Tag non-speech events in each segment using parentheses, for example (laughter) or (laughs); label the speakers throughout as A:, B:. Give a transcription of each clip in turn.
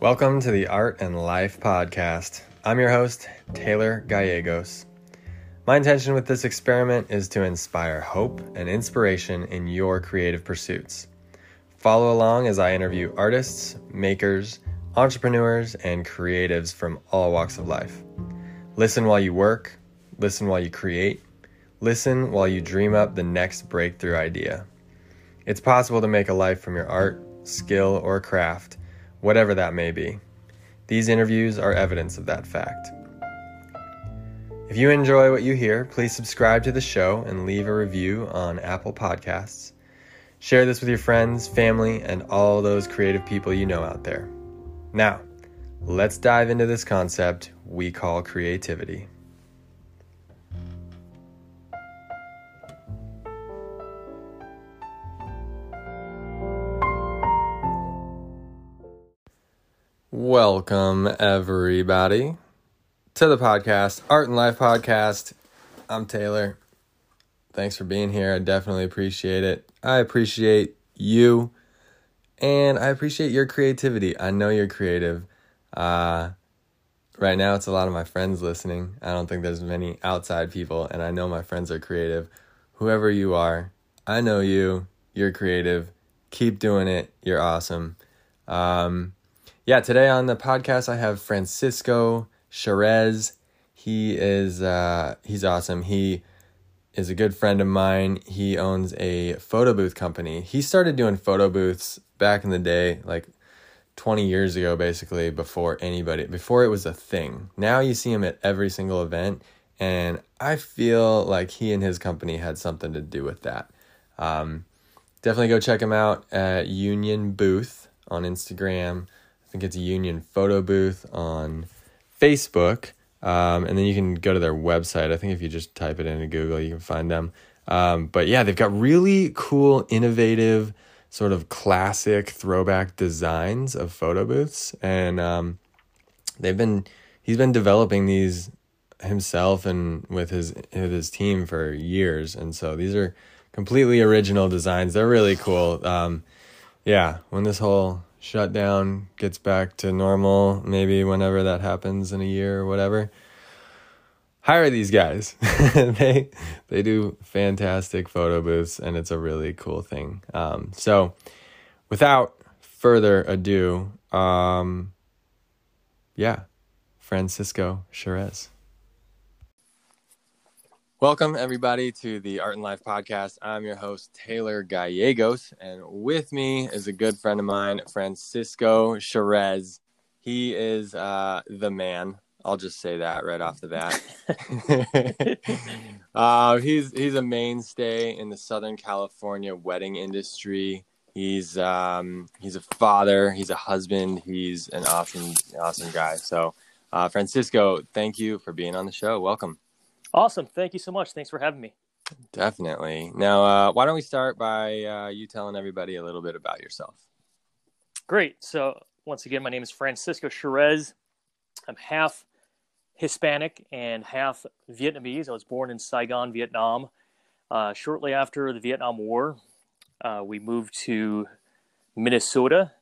A: Welcome to the Art and Life Podcast. I'm your host, Taylor Gallegos. My intention with this experiment is to inspire hope and inspiration in your creative pursuits. Follow along as I interview artists, makers, entrepreneurs, and creatives from all walks of life. Listen while you work, listen while you create, listen while you dream up the next breakthrough idea. It's possible to make a life from your art, skill, or craft whatever that may be. These interviews are evidence of that fact. If you enjoy what you hear, please subscribe to the show and leave a review on Apple Podcasts. Share this with your friends, family, and all those creative people you know out there. Now, let's dive into this concept we call creativity. Welcome, everybody, to the podcast, Art and Life Podcast. I'm Taylor. Thanks for being here. I definitely appreciate it. I appreciate you, and I appreciate your creativity. I know you're creative. Uh, right now, it's a lot of my friends listening. I don't think there's many outside people, and I know my friends are creative. Whoever you are, I know you. You're creative. Keep doing it. You're awesome. Um, yeah, today on the podcast I have Francisco Chairez. He is uh, he's awesome. He is a good friend of mine. He owns a photo booth company. He started doing photo booths back in the day, like 20 years ago, basically, before anybody, before it was a thing. Now you see him at every single event, and I feel like he and his company had something to do with that. Um, definitely go check him out at Union Booth on Instagram. I think it's a Union Photo Booth on Facebook. Um, and then you can go to their website. I think if you just type it into Google, you can find them. Um, but yeah, they've got really cool, innovative, sort of classic throwback designs of photo booths. And um, they've been, he's been developing these himself and with his with his team for years. And so these are completely original designs. They're really cool. Um, yeah, when this whole shutdown gets back to normal, maybe whenever that happens in a year or whatever, hire these guys. (laughs) they they do fantastic photo booths, and it's a really cool thing. Um, so, without further ado, um, yeah, Francisco Chairez. Welcome, everybody, to the Art and Life podcast. I'm your host, Taylor Gallegos, and with me is a good friend of mine, Francisco Chairez. He is uh, the man. I'll just say that right off the bat. (laughs) (laughs) uh, he's he's a mainstay in the Southern California wedding industry. He's um, he's a father. He's a husband. He's an awesome awesome guy. So, uh, Francisco, thank you for being on the show. Welcome.
B: Awesome. Thank you so much. Thanks for having me.
A: Definitely. Now, uh, why don't we start by uh, you telling everybody a little bit about yourself?
B: Great. So, once again, my name is Francisco Chairez. I'm half Hispanic and half Vietnamese. I was born in Saigon, Vietnam. Uh, shortly after the Vietnam War, uh, we moved to Minnesota,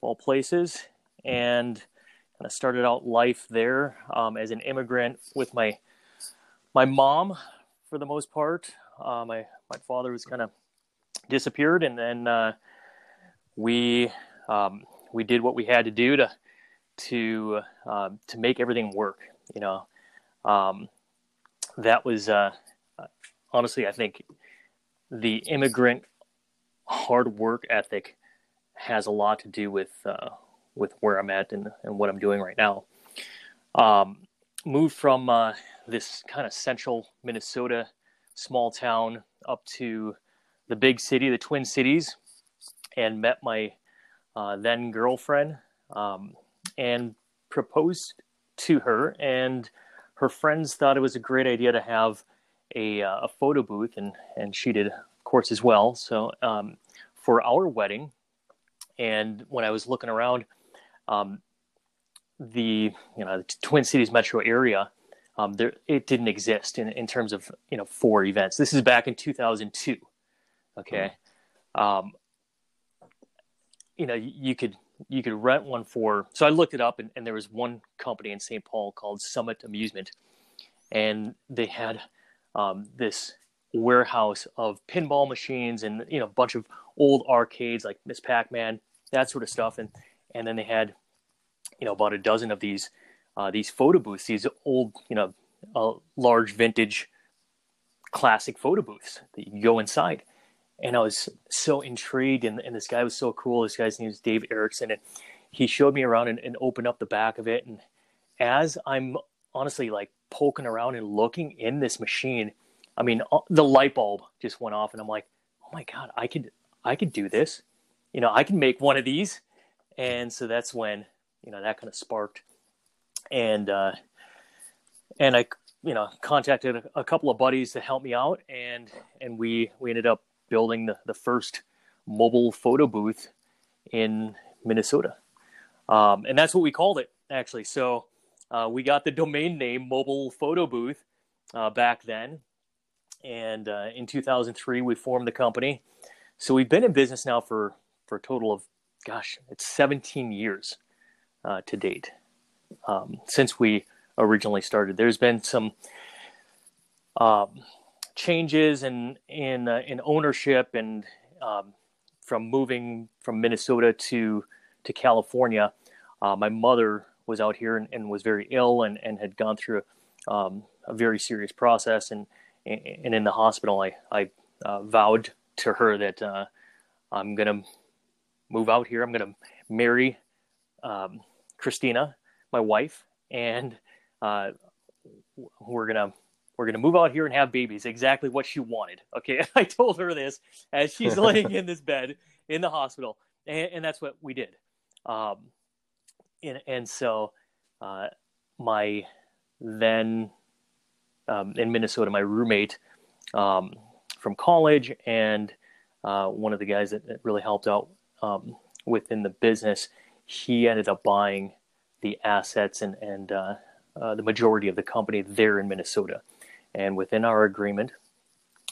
B: all places, and kind of started out life there um, as an immigrant with my my mom, for the most part, uh, my my father was kind of disappeared, and then uh, we um, we did what we had to do to to uh, to make everything work. You know, um, that was uh, honestly, I think the immigrant hard work ethic has a lot to do with uh, with where I'm at and, and what I'm doing right now. Um, moved from uh, this kind of central Minnesota small town up to the big city, the Twin Cities, and met my uh, then girlfriend um, and proposed to her. And her friends thought it was a great idea to have a, uh, a photo booth, and, and she did, of course, as well. So um, for our wedding, and when I was looking around, um, the you know the Twin Cities metro area um, there it didn't exist in, in terms of you know four events. This is back in 2002. Okay, mm-hmm. um, you know you, you, could you could rent one for. So I looked it up, and, and there was one company in St. Paul called Summit Amusement, and they had um, this warehouse of pinball machines and you know a bunch of old arcades like Miss Pac-Man, that sort of stuff, and and then they had you know about a dozen of these uh, these photo booths, these old you know uh, large vintage classic photo booths that you go inside. And I was so intrigued, and, and this guy was so cool. This guy's name is Dave Erickson, and he showed me around and, and opened up the back of it. And as I'm honestly like poking around and looking in this machine, I mean, uh, the light bulb just went off, and I'm like, oh my god, I could, I could do this. You know, I can make one of these. And so that's when you know that kind of sparked, and uh, and I you know contacted a, a couple of buddies to help me out, and and we we ended up building the, the first mobile photo booth in Minnesota. Um, and that's what we called it, actually. So uh, we got the domain name Mobile Photo Booth uh, back then. And uh, in 2003, we formed the company. So we've been in business now for, for a total of, gosh, it's 17 years uh, to date um, since we originally started. There's been some um, changes in in uh, in ownership and um, from moving from Minnesota to to California. Uh, my mother was out here and, and, was very ill and, and had gone through um, a very serious process and and in the hospital I I uh, vowed to her that uh, I'm gonna move out here. I'm gonna marry um, Christina, my wife, and uh, we're gonna we're to move out here and have babies. Exactly what she wanted. Okay. (laughs) I told her this as she's (laughs) laying in this bed in the hospital. And, and that's what we did. Um, and, and so, uh, my then, um, in Minnesota, my roommate, um, from college and, uh, one of the guys that, that really helped out, um, within the business, he ended up buying the assets and, and, uh, uh, the majority of the company there in Minnesota. And within our agreement,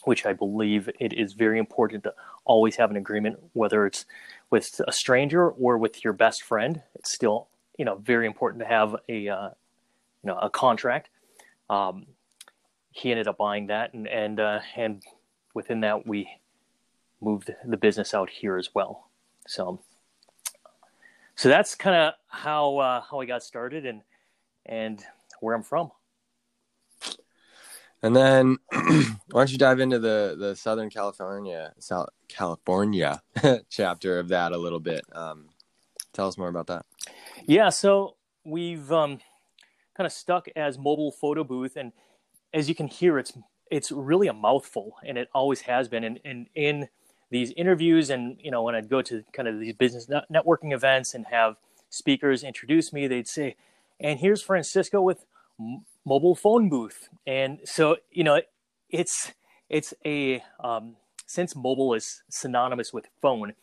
B: which I believe it is very important to always have an agreement, whether it's with a stranger or with your best friend, it's still you know very important to have a uh, you know a contract. Um, he ended up buying that, and and uh, and within that we moved the business out here as well. So so that's kind of how uh, how I got started and and where I'm from.
A: And then (clears throat) why don't you dive into the the Southern California South California (laughs) chapter of that a little bit? Um, tell us more about that.
B: Yeah, so we've um, kind of stuck as mobile photo booth, and as you can hear, it's it's really a mouthful, and it always has been. And, and in these interviews, and you know, when I'd go to kind of these business networking events and have speakers introduce me, they'd say, "And here's Francisco with." mobile phone booth. And so, you know, it's it's a um, since mobile is synonymous with phone,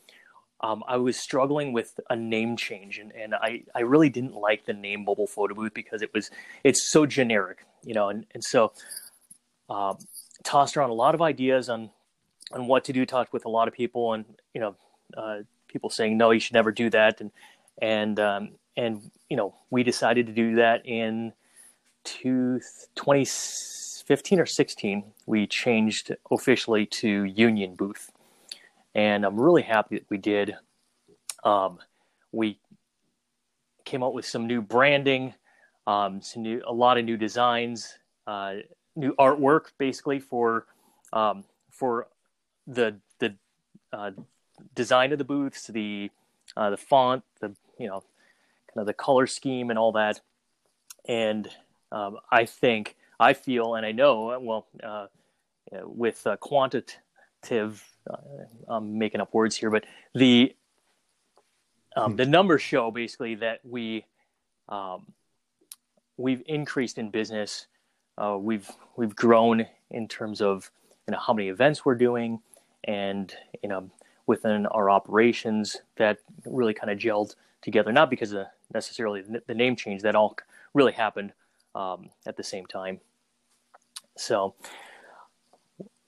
B: um, I was struggling with a name change, and, and I, I really didn't like the name mobile photo booth because it was it's so generic, you know, and and so um, tossed around a lot of ideas on on what to do, talked with a lot of people, and you know, uh, people saying no, you should never do that, and and um, and you know, we decided to do that in to 2015 or 16, we changed officially to Union Booth, and I'm really happy that we did. Um, we came out with some new branding, um, some new, a lot of new designs, uh, new artwork, basically for um, for the the uh, design of the booths, the uh, the font, the you know kind of the color scheme and all that, and um, I think, I feel, and I know, well, uh, with uh, quantitative, uh, I'm making up words here, but the um, the numbers show basically that we um, we've increased in business. Uh, we've we've grown in terms of you know how many events we're doing, and you know within our operations that really kind of gelled together. Not because of necessarily the name change that all really happened um, at the same time. So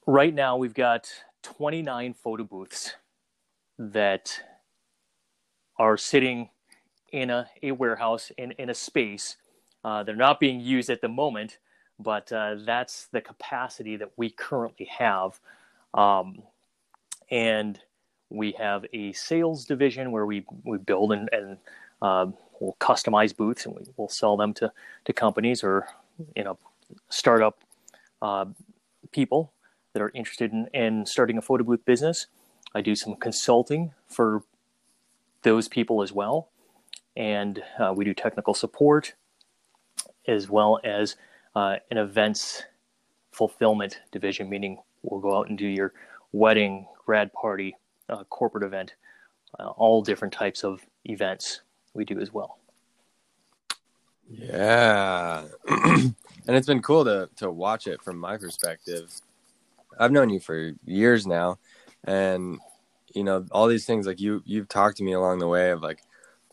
B: right now we've got 29 photo booths that are sitting in a, a warehouse in, in a space. Uh, they're not being used at the moment, but uh, that's the capacity that we currently have. Um, and we have a sales division where we, we build and, and uh, we'll customize booths and we, will sell them to, to companies or you know startup uh, people that are interested in, in starting a photo booth business. I do some consulting for those people as well. And uh, we do technical support as well as uh, an events fulfillment division, meaning we'll go out and do your wedding, grad party, uh, corporate event, uh, all different types of events we do as well.
A: Yeah. (clears throat) and it's been cool to to watch it from my perspective. I've known you for years now and you know all these things like you you've talked to me along the way of like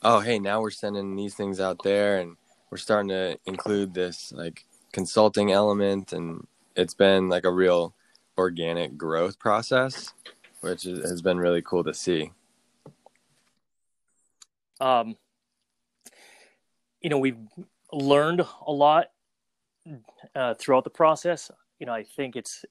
A: oh hey now we're sending these things out there and we're starting to include this like consulting element and it's been like a real organic growth process which has been really cool to see
B: um you know we've learned a lot uh, throughout the process you know i think it's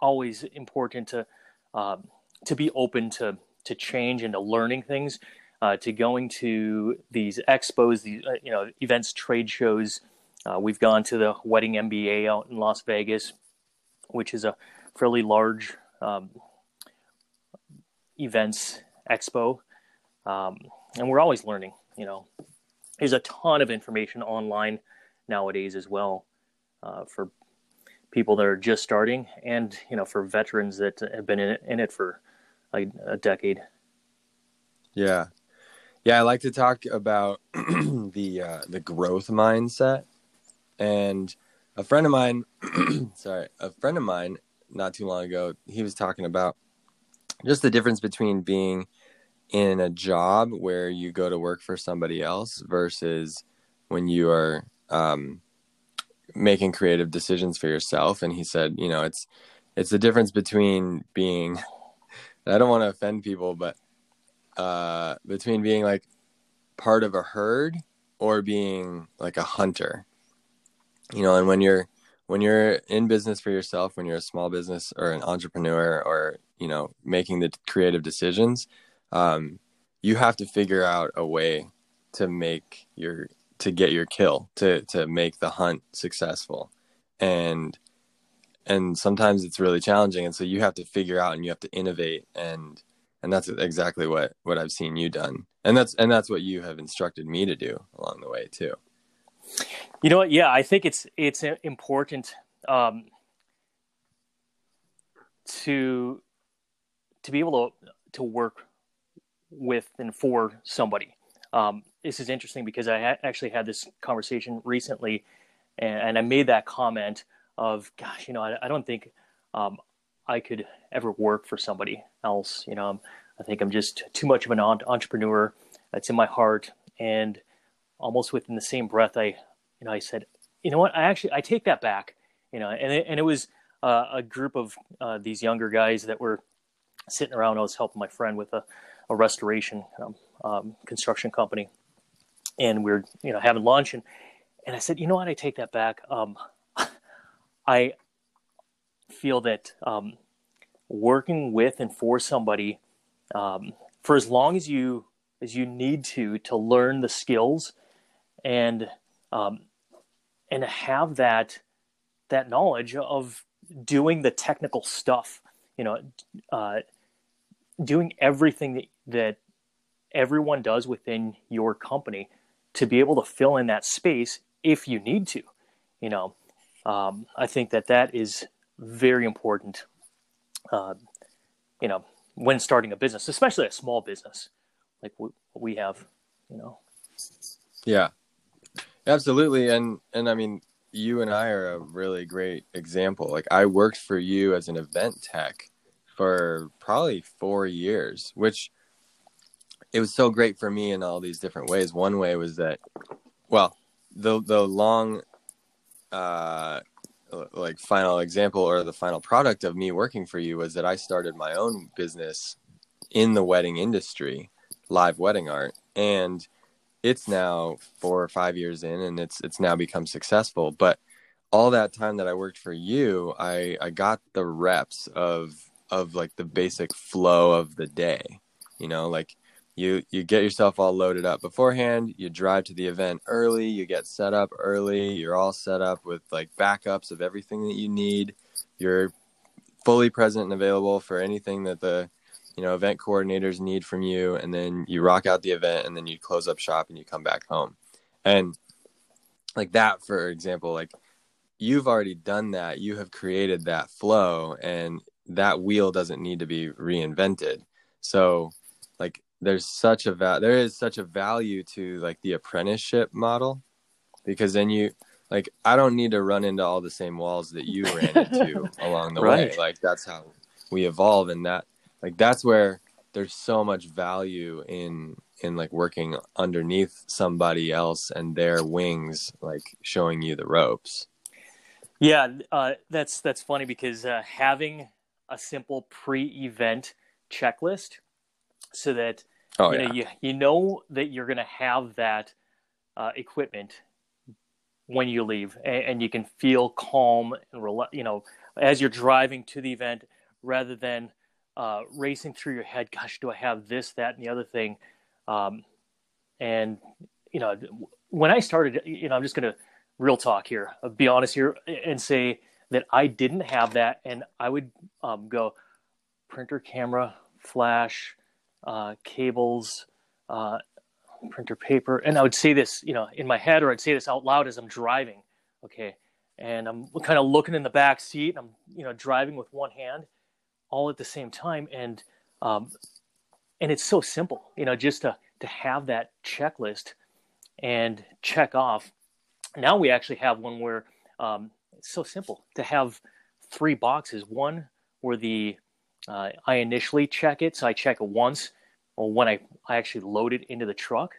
B: always important to um, to be open to to change and to learning things, uh, to going to these expos, these uh, you know events, trade shows. Uh, we've gone to the Wedding MBA out in Las Vegas, which is a fairly large um, events expo, um, and we're always learning. You know, there's a ton of information online nowadays as well uh, for people that are just starting, and you know, for veterans that have been in it, in it for a, a decade.
A: Yeah, yeah. I like to talk about (clears throat) the uh, the growth mindset, and a friend of mine, (clears throat) sorry, a friend of mine, not too long ago, he was talking about just the difference between being in a job where you go to work for somebody else versus when you are um, making creative decisions for yourself. And he said, you know, it's it's the difference between being (laughs) I don't want to offend people, but uh, between being like part of a herd or being like a hunter, you know, and when you're when you're in business for yourself, when you're a small business or an entrepreneur, or you know, making the creative decisions, um, you have to figure out a way to make your to get your kill to to make the hunt successful, and and sometimes it's really challenging. And so you have to figure out and you have to innovate. And and that's exactly what what i've seen you done. And that's and that's what you have instructed me to do along the way too.
B: You know what? Yeah i think it's it's important um to to be able to to work with and for somebody um this is interesting because i ha- actually had this conversation recently and, and i made that comment of gosh, you know, I, I don't think um, I could ever work for somebody else. You know, I think I'm just too much of an entrepreneur. That's in my heart, and almost within the same breath, I, you know, I said, you know what, I actually I take that back. You know, and it, and it was uh, a group of uh, these younger guys that were sitting around. I was helping my friend with a, a restoration um, um, construction company, and we are you know having lunch and and I said, you know what, I take that back. Um, (laughs) I feel that um, working with and for somebody um, for as long as you as you need to to learn the skills and um, and have that that knowledge of doing the technical stuff you know uh, doing everything that, that everyone does within your company to be able to fill in that space if you need to you know um, I think that that is very important. Uh, you know, when starting a business, especially a small business like what we have, you know.
A: Yeah, absolutely, and and I mean, you and I are a really great example. Like I worked for you as an event tech for probably four years, which it was so great for me in all these different ways. One way was that, well, the the long uh, like final example or the final product of me working for you was that I started my own business in the wedding industry, live wedding art, and it's now four or five years in and it's it's now become successful but all that time that i worked for you i i got the reps of of like the basic flow of the day you know like you you get yourself all loaded up beforehand you drive to the event early you get set up early you're all set up with like backups of everything that you need you're fully present and available for anything that the you know event coordinators need from you and then you rock out the event and then you close up shop and you come back home. And like that for example like you've already done that you have created that flow and that wheel doesn't need to be reinvented. So like there's such a va- there is such a value to like the apprenticeship model because then you like i don't need to run into all the same walls that you ran into (laughs) along the right. way. Like that's how we evolve and that like that's where there's so much value in in like working underneath somebody else and their wings like showing you the ropes.
B: Yeah uh, that's that's funny because uh, having a simple pre-event checklist so that oh, you know you, you know that you're going to have that uh, equipment when you leave and, and, you can feel calm and you know as you're driving to the event rather than uh, racing through your head. Gosh, do I have this, that, and the other thing? Um, and you know, when I started, you know, I'm just gonna real talk here, I'll be honest here, and say that I didn't have that, and I would um, go printer, camera, flash, uh, cables, uh, printer paper, and I would say this, you know, in my head, or I'd say this out loud as I'm driving. Okay, and I'm kind of looking in the back seat. I'm, you know, driving with one hand, all at the same time and um, and it's so simple you know just to to have that checklist and check off now we actually have one where um, it's so simple to have three boxes one where the uh, i initially check it so i check it once or when I, I actually load it into the truck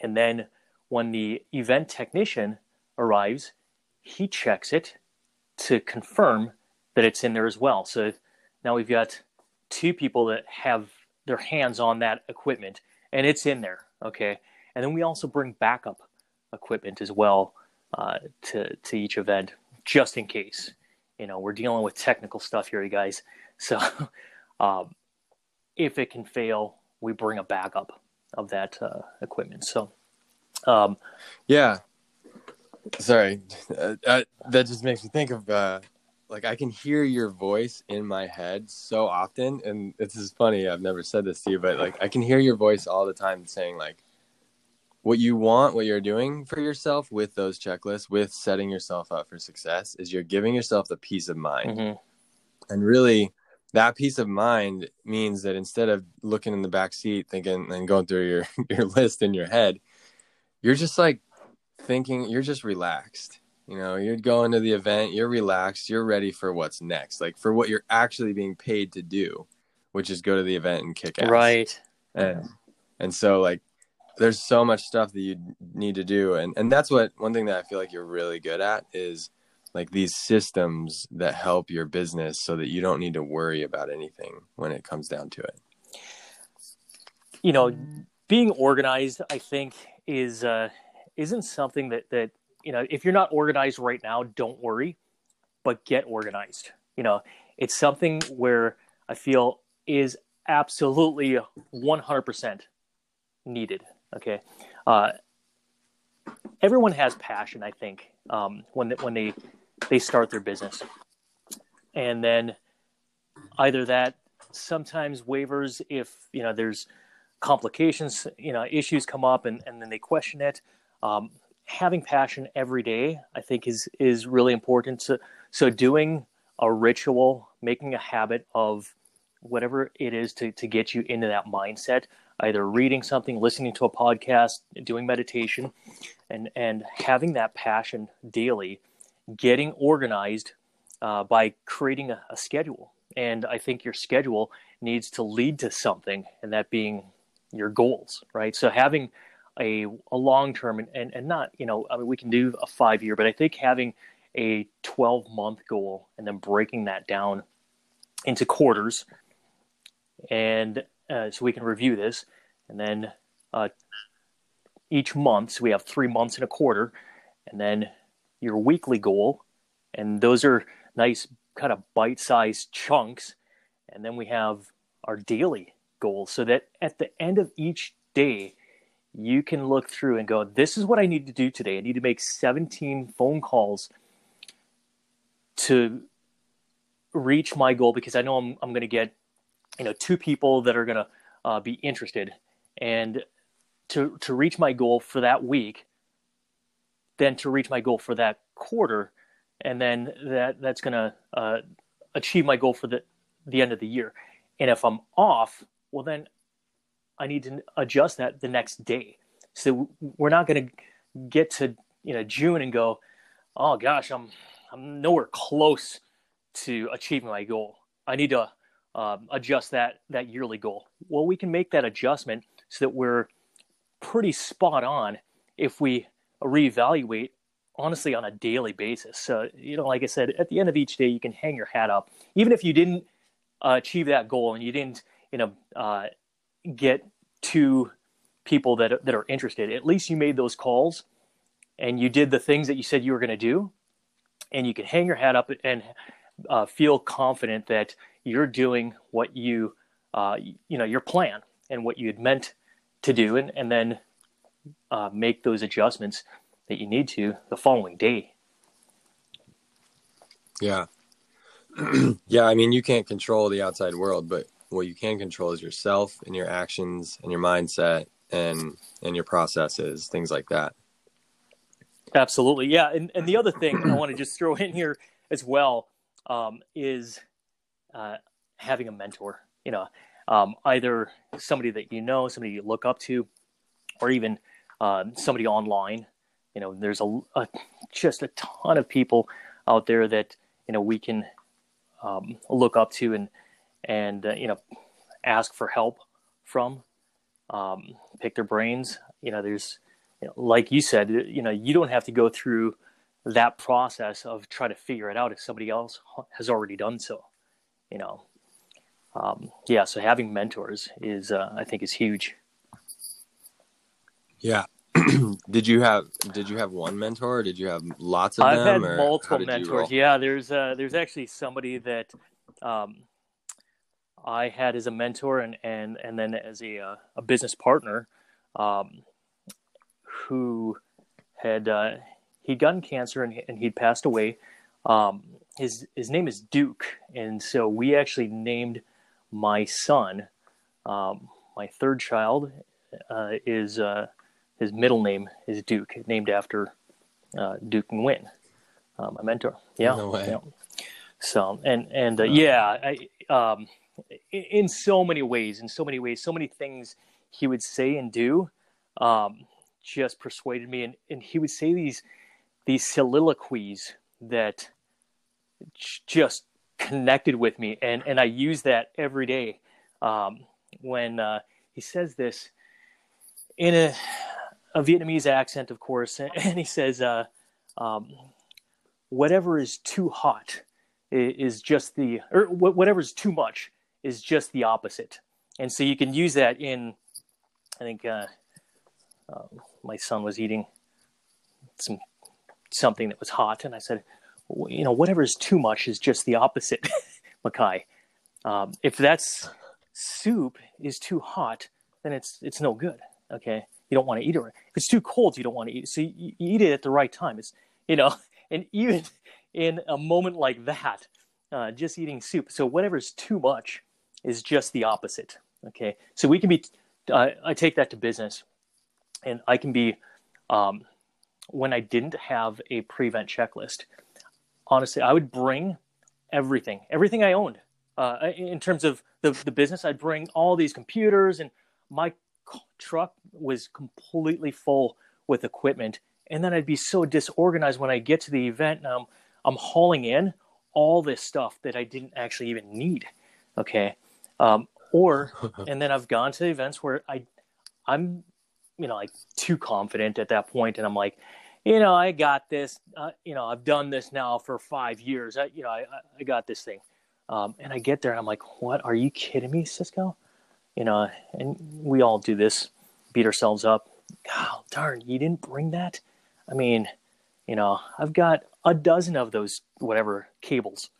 B: and then when the event technician arrives he checks it to confirm that it's in there as well so now we've got two people that have their hands on that equipment and it's in there. Okay. And then we also bring backup equipment as well uh, to, to each event just in case. You know, we're dealing with technical stuff here, you guys. So (laughs) um, if it can fail, we bring a backup of that uh, equipment. So, um,
A: yeah. Sorry, uh, that just makes me think of uh, like I can hear your voice in my head so often, and this is funny. I've never said this to you, but like I can hear your voice all the time saying like what you want, what you're doing for yourself with those checklists, with setting yourself up for success, is you're giving yourself the peace of mind, mm-hmm. and really that peace of mind means that instead of looking in the back seat thinking and going through your (laughs) your list in your head, you're just like thinking, you're just relaxed you know, you're going to the event, you're relaxed, you're ready for what's next, like for what you're actually being paid to do, which is go to the event and kick ass.
B: Right.
A: And and so like there's so much stuff that you need to do and and that's what one thing that I feel like you're really good at is like these systems that help your business so that you don't need to worry about anything when it comes down to it.
B: You know, being organized I think is uh isn't something that that you know, if you're not organized right now, don't worry, but get organized. You know, it's something where I feel is absolutely 100% needed. Okay. Uh, everyone has passion, I think, um, when, when they, they start their business. And then either that sometimes wavers if, you know, there's complications, you know, issues come up and, and then they question it. Um, having passion every day, I think, is is really important. So, so doing a ritual, making a habit of whatever it is to to get you into that mindset, either reading something, listening to a podcast, doing meditation, and and having that passion daily, getting organized uh, by creating a, a schedule. And I think your schedule needs to lead to something, and that being your goals, right? So having a, a long term and, and, and not, you know, I mean, we can do a five year, but I think having a 12 month goal and then breaking that down into quarters and uh, so we can review this and then uh, each month. So we have three months in a quarter, and then your weekly goal, and those are nice kind of bite-sized chunks, and then we have our daily goals, so that at the end of each day, you can look through and go, "This is what I need to do today. I need to make 17 phone calls." to reach my goal because I know I'm, I'm going to get, you know, two people that are going to uh, be interested and to, to reach my goal for that week, then to reach my goal for that quarter. And then that, that's going to uh, achieve my goal for the, the end of the year. And if I'm off, well, then I need to adjust that the next day. So we're not going to get to, you know, June and go, oh gosh, I'm, I'm nowhere close to achieving my goal. I need to um, adjust that that yearly goal. Well, we can make that adjustment so that we're pretty spot on if we reevaluate honestly on a daily basis. So, you know, like I said, at the end of each day, you can hang your hat up, even if you didn't uh, achieve that goal and you didn't, you know, uh, get to people that that are interested. At least you made those calls and you did the things that you said you were going to do, and you can hang your hat up and uh, feel confident that you're doing what you uh, you know your plan and what you had meant to do and, and then uh, make those adjustments that you need to the following day.
A: Yeah. (clears throat) Yeah i mean you can't control the outside world but what you can control is yourself and your actions and your mindset and and your processes things like that.
B: Absolutely. Yeah and, and the other thing i want to just throw in here as well um, is uh, having a mentor. You know, um, either somebody that you know, somebody you look up to, or even uh, somebody online. You know, there's a, a, just a ton of people out there that you know we can um, look up to and and uh, you know ask for help from, um, pick their brains. You know, there's you know, like you said, you know, you don't have to go through that process of try to figure it out if somebody else has already done so you know um, yeah so having mentors is uh, i think is huge.
A: Yeah. (clears throat) Did you have did you have one mentor? Or did you have lots of
B: I've
A: them
B: had multiple mentors. yeah there's uh, there's actually somebody that um, I had as a mentor and and and then as a uh, a business partner um, who had uh, he'd gotten cancer and, and he'd passed away. Um, his his name is Duke, and so we actually named my son, um, my third child, uh, is uh, his middle name is Duke, named after uh, Duke Nguyen, uh, my mentor. Yeah,
A: no yeah.
B: So and and uh, yeah, I, um, in so many ways, in so many ways, so many things he would say and do, um, just persuaded me, and and he would say these these soliloquies that just connected with me. And and I use that every day. Um, when uh, he says this in a, a Vietnamese accent of course (laughs) and he says uh, um, whatever is too hot is just the or whatever is too much is just the opposite. And so you can use that in I think uh, uh my son was eating some something that was hot, and I said, you know, whatever is too much is just the opposite, (laughs) Mackay. Um, if that's soup is too hot, then it's it's no good. Okay, you don't want to eat it. If it's too cold, you don't want to eat it. So you, you eat it at the right time. It's you know, (laughs) and even in a moment like that, uh, just eating soup. So whatever is too much is just the opposite. Okay, so we can be. Uh, I take that to business, and I can be um, when I didn't have a prevent checklist, honestly, I would bring everything, everything I owned. Uh, in terms of the, the business, I'd bring all these computers, and my truck was completely full with equipment. And then I'd be so disorganized when I get to the event, and I'm, I'm hauling in all this stuff that I didn't actually even need. Okay. Um, or, (laughs) and then I've gone to events where I, I'm you know like too confident at that point and i'm like you know i got this uh, you know i've done this now for five years I, you know i, I got this thing um, and i get there and i'm like what are you kidding me cisco you know and we all do this beat ourselves up. Oh, darn, you didn't bring that. I mean, you know, I've got a dozen of those whatever cables,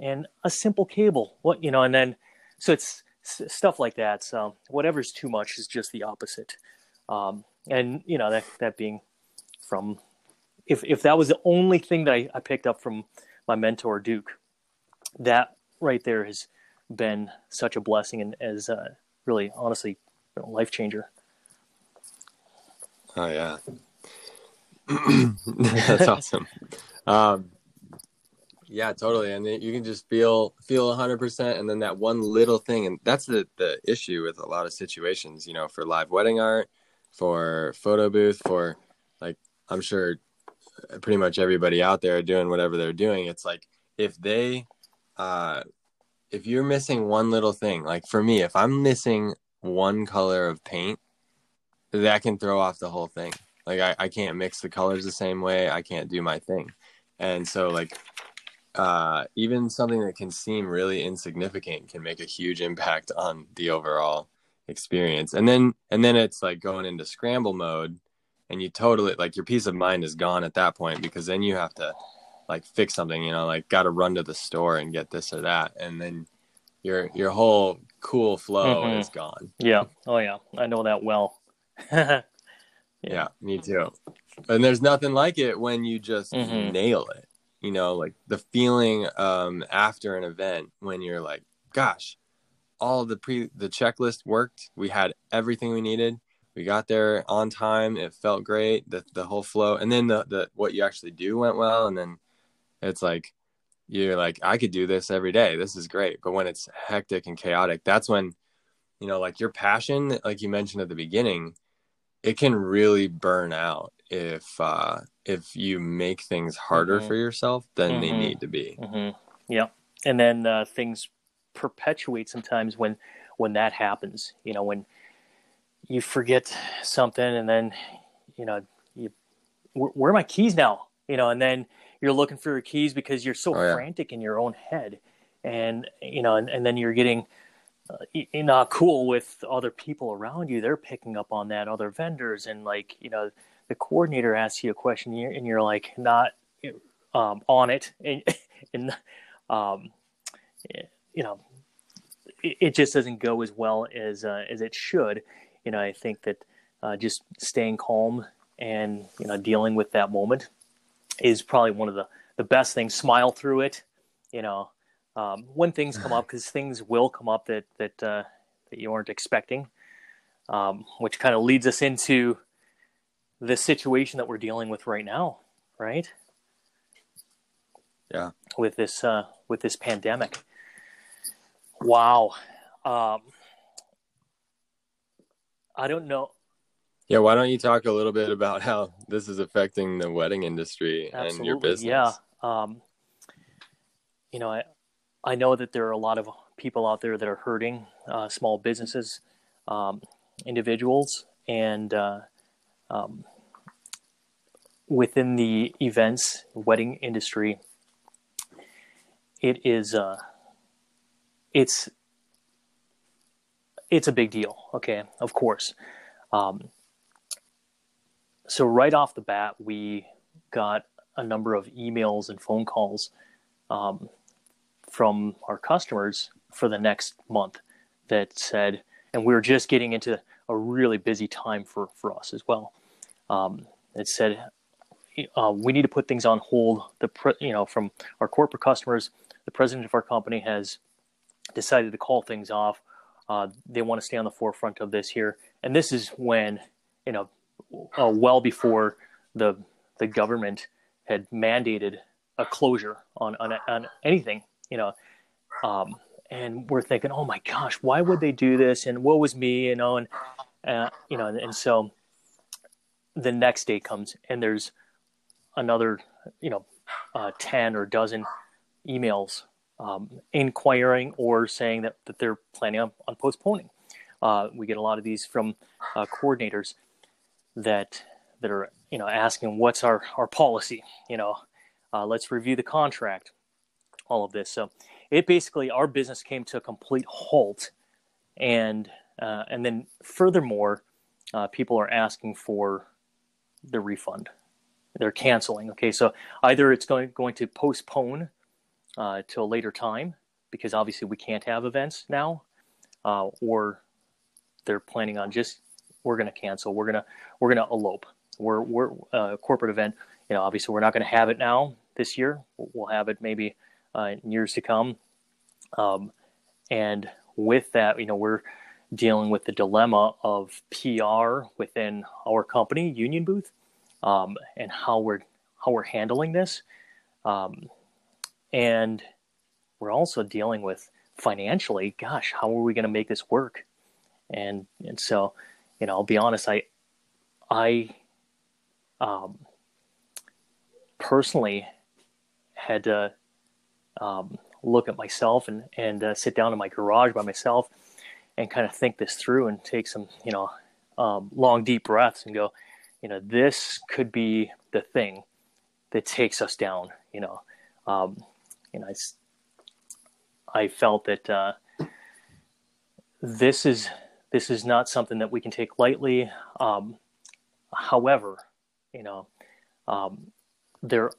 B: and a simple cable. What you know, and then so it's stuff like that. So whatever's too much is just the opposite. Um, and you know that that being from if if that was the only thing that I, I picked up from my mentor Duke, that right there has been such a blessing and as uh, really honestly know, life changer.
A: Oh yeah, (clears throat) that's awesome. Um, yeah, totally. And you can just feel feel 100% and then that one little thing and that's the the issue with a lot of situations, you know, for live wedding art, for photo booth, for like I'm sure pretty much everybody out there doing whatever they're doing. It's like if they uh if you're missing one little thing, like for me, if I'm missing one color of paint, that can throw off the whole thing. Like I, I can't mix the colors the same way. I can't do my thing. And so like uh, even something that can seem really insignificant can make a huge impact on the overall experience. And then and then it's like going into scramble mode and you totally like your peace of mind is gone at that point because then you have to like fix something, you know, like got to run to the store and get this or that and then your your whole cool flow mm-hmm. is gone.
B: Yeah. Oh yeah. I know that well. (laughs)
A: yeah. yeah. me too. And there's nothing like it when you just mm-hmm. nail it you know like the feeling um after an event when you're like gosh all the pre the checklist worked we had everything we needed we got there on time. It felt great the the whole flow. And then the the what you actually do went well. And then it's like you're like I could do this every day. This is great. But when it's hectic and chaotic that's when you know like your passion like you mentioned at the beginning it can really burn out if uh if you make things harder mm-hmm. for yourself than mm-hmm. they need to be.
B: Mm-hmm. yeah and then uh, things perpetuate sometimes when when that happens. You know when you forget something and then you know you where, where are my keys now? You know and then you're looking for your keys because you're so oh, yeah. frantic in your own head. And you know and, and then you're getting uh, not cool with other people around you. They're picking up on that other vendors. And like you know the coordinator asks you a question and you're, and you're like not um, on it. (laughs) And, and um, you know it, it, just doesn't go as well as uh, as it should you know i think that uh, just staying calm and you know dealing with that moment is probably one of the the best things smile through it you know um, when things come up (sighs) because things will come up that that uh, that you weren't expecting um, which kind of leads us into the situation that we're dealing with right now, right?
A: Yeah.
B: With this uh, with this pandemic. Wow. Um, I don't know.
A: Yeah, why don't you talk a little bit about how this is affecting the wedding industry Absolutely. and your business?
B: Yeah. Um, you know, I I know that there are a lot of people out there that are hurting, uh, small businesses, um, individuals, and uh, um, within the events wedding industry, it is uh, it's it's a big deal. Okay, of course. Um, so right off the bat, we got a number of emails and phone calls um, from our customers for the next month that said, and we are just getting into a really busy time for, for us as well. Um, it said, uh, we need to put things on hold. The pre- you know from our corporate customers, the president of our company has decided to call things off. Uh, they want to stay on the forefront of this here, and this is when you know uh, well before the the government had mandated a closure on on, on anything. You know. Um, and we're thinking, oh my gosh, why would they do this? And what was me, you know, and uh, you know, and, and so the next day comes, and there's another, you know, uh, 10 or dozen emails um, inquiring or saying that, that they're planning on, on postponing. Uh, we get a lot of these from uh, coordinators that that are you know asking what's our, our policy you know uh, let's review the contract all of this so it basically our business came to a complete halt and uh, and then furthermore uh, people are asking for the refund. They're canceling. Okay, so either it's going going to postpone uh, later time because obviously we can't have events now, uh, or they're planning on just we're going to cancel. We're gonna we're gonna elope. We're we're a uh, corporate event. You know, obviously we're not going to have it now this year. We'll have it maybe uh, in years to come. Um, and with that, you know, we're dealing with the dilemma of PR within our company, Union Booth, um, and how we're how we're handling this. Um, and we're also dealing with financially. Gosh, how are we going to make this work? And and so, you know, I'll be honest. I I um, personally had to um, look at myself and and uh, sit down in my garage by myself and kind of think this through and take some you know um, long deep breaths and go you know this could be the thing that takes us down you know um, I, I felt that uh, this is this is not something that we can take lightly um, however you know um, there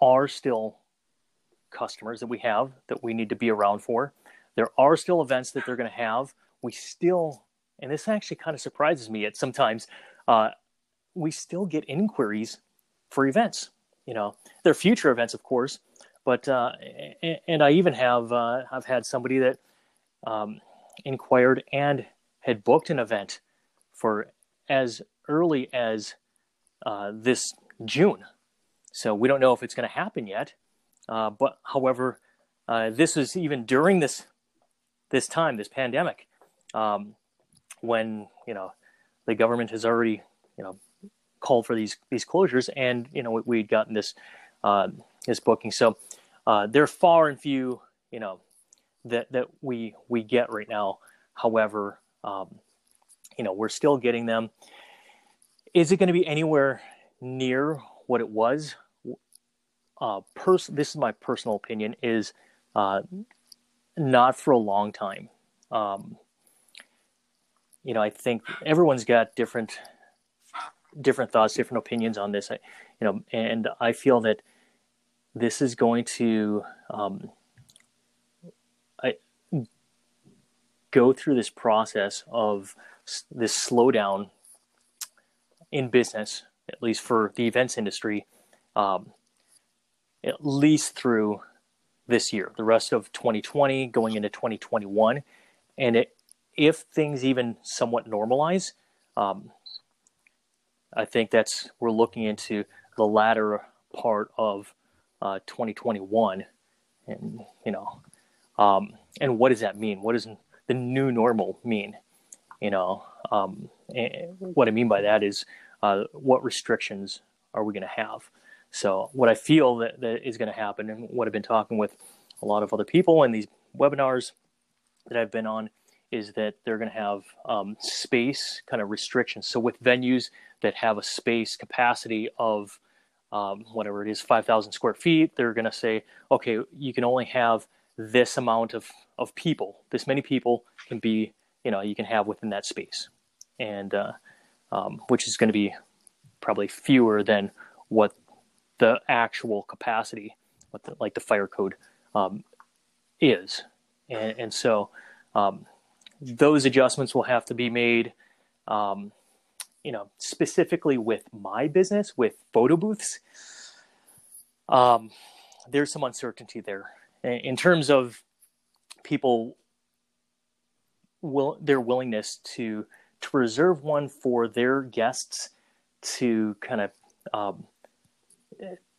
B: are still customers that we have that we need to be around for. There are still events that they're going to have. We still, and this actually kind of surprises me at sometimes, uh, we still get inquiries for events. You know, they're future events, of course, but uh, and I even have uh, I've had somebody that um, inquired and had booked an event for as early as uh, this June. So we don't know if it's going to happen yet, uh, but however, uh, this is even during this this time, this pandemic, um, when you know the government has already you know called for these these closures, and you know we'd gotten this this booking. So uh, they're far and few, you know, that that we we get right now. However, um, you know we're still getting them. Is it going to be anywhere near what it was uh, pers- this is my personal opinion, is uh, not for a long time. Um, you know, I think everyone's got different different thoughts, different opinions on this. I, you know, and I feel that this is going to um, I, go through this process of this slowdown in business, at least for the events industry, um, at least through this year, the rest of 2020, going into 2021. And it, if things even somewhat normalize, um, I think that's we're looking into the latter part of uh, 2021, and you know, um, and what does that mean? What does the new normal mean? You know, um, what I mean by that is uh, what restrictions are we going to have? So what I feel that, that is going to happen, and what I've been talking with a lot of other people in these webinars that I've been on, is that they're going to have um, space kind of restrictions. So with venues that have a space capacity of um, whatever it is, 5,000 square feet, they're going to say, okay, you can only have this amount of, of people. This many people can be, you know, you can have within that space. And uh, um, which is going to be probably fewer than what the actual capacity, what the, like the fire code um, is, and, and so um, those adjustments will have to be made. Um, you know, specifically with my business with photo booths, um, there's some uncertainty there. In terms of people will their willingness to to reserve one for their guests to kind of um,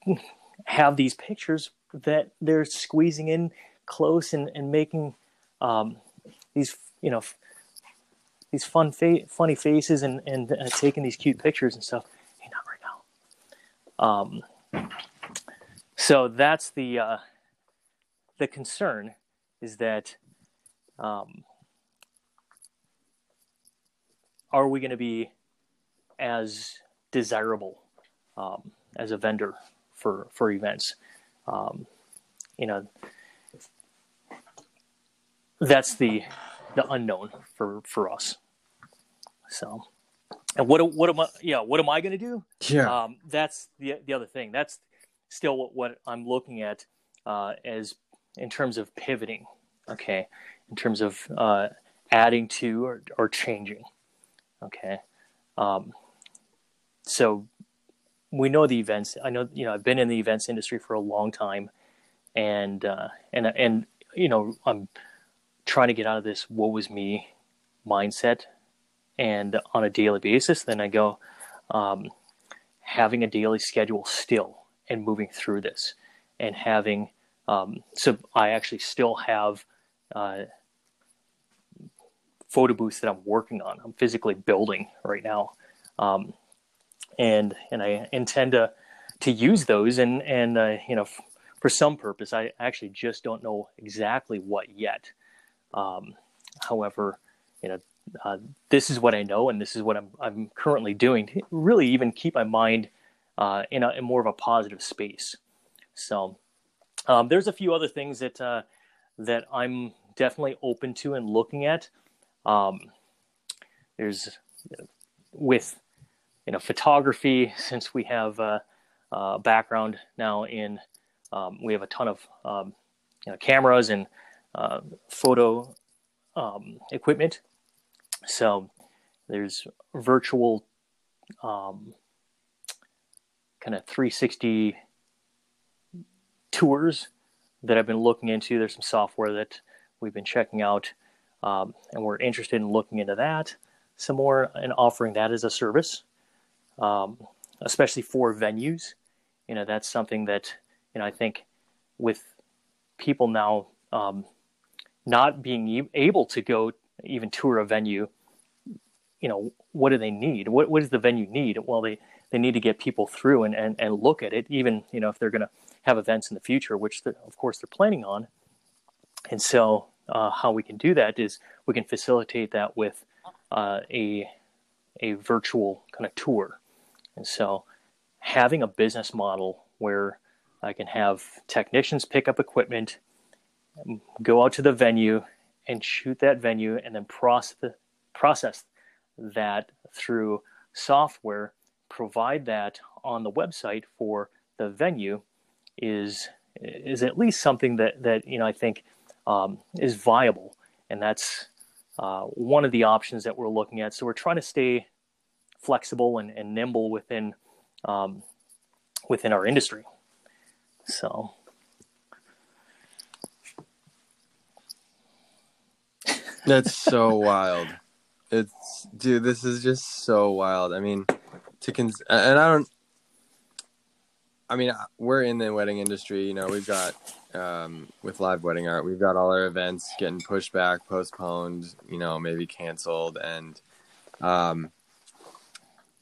B: (laughs) have these pictures that they're squeezing in close and, and making um, these you know these fun fa- funny faces and, and uh, taking these cute pictures and stuff hey not right now um, so that's the uh, the concern is that um, are we going to be as desirable um, as a vendor for for events. Um, you know, that's the the unknown for for us. So, and what what am I? Yeah, what am I going to do?
A: Yeah.
B: Um, that's the the other thing. That's still what, what I'm looking at uh, as in terms of pivoting. Okay, in terms of uh, adding to or, or changing. Okay, um, so we know the events. I know you know I've been in the events industry for a long time, and uh, and and you know I'm trying to get out of this "woe was me" mindset, and on a daily basis. Then I go um, having a daily schedule still and moving through this, and having um, so I actually still have. Uh, photo booths that I'm working on. I'm physically building right now, um, and and I intend to to use those and and uh, you know f- for some purpose. I actually just don't know exactly what yet. Um, however, you know uh, this is what I know, and this is what I'm I'm currently doing to really even keep my mind uh, in, a, in more of a positive space. So um, there's a few other things that uh, that I'm definitely open to and looking at. Um, there's with you know photography since we have a, a background now in um, we have a ton of um, you know, cameras and uh, photo um, equipment. So there's virtual um, kind of 360 tours that I've been looking into. There's some software that we've been checking out um, and we're interested in looking into that some more and offering that as a service, um, especially for venues. You know, that's something that you know I think with people now um, not being able to go even tour a venue, you know, what do they need? What what does the venue need? Well, they they need to get people through and and, and look at it, even you know if they're going to have events in the future, which of course they're planning on. And so uh, how we can do that is we can facilitate that with uh, a a virtual kind of tour, and so having a business model where I can have technicians pick up equipment, go out to the venue, and shoot that venue, and then process process that through software, provide that on the website for the venue is is at least something that that you know I think um, is viable, and that's uh, one of the options that we're looking at. So we're trying to stay flexible and, and nimble within um, within our industry. So.
A: That's so wild. It's dude, this is just so wild. I mean, to cons- and I don't I mean, we're in the wedding industry, you know, we've got um, with live wedding art. We've got all our events getting pushed back, postponed, you know, maybe canceled, and um,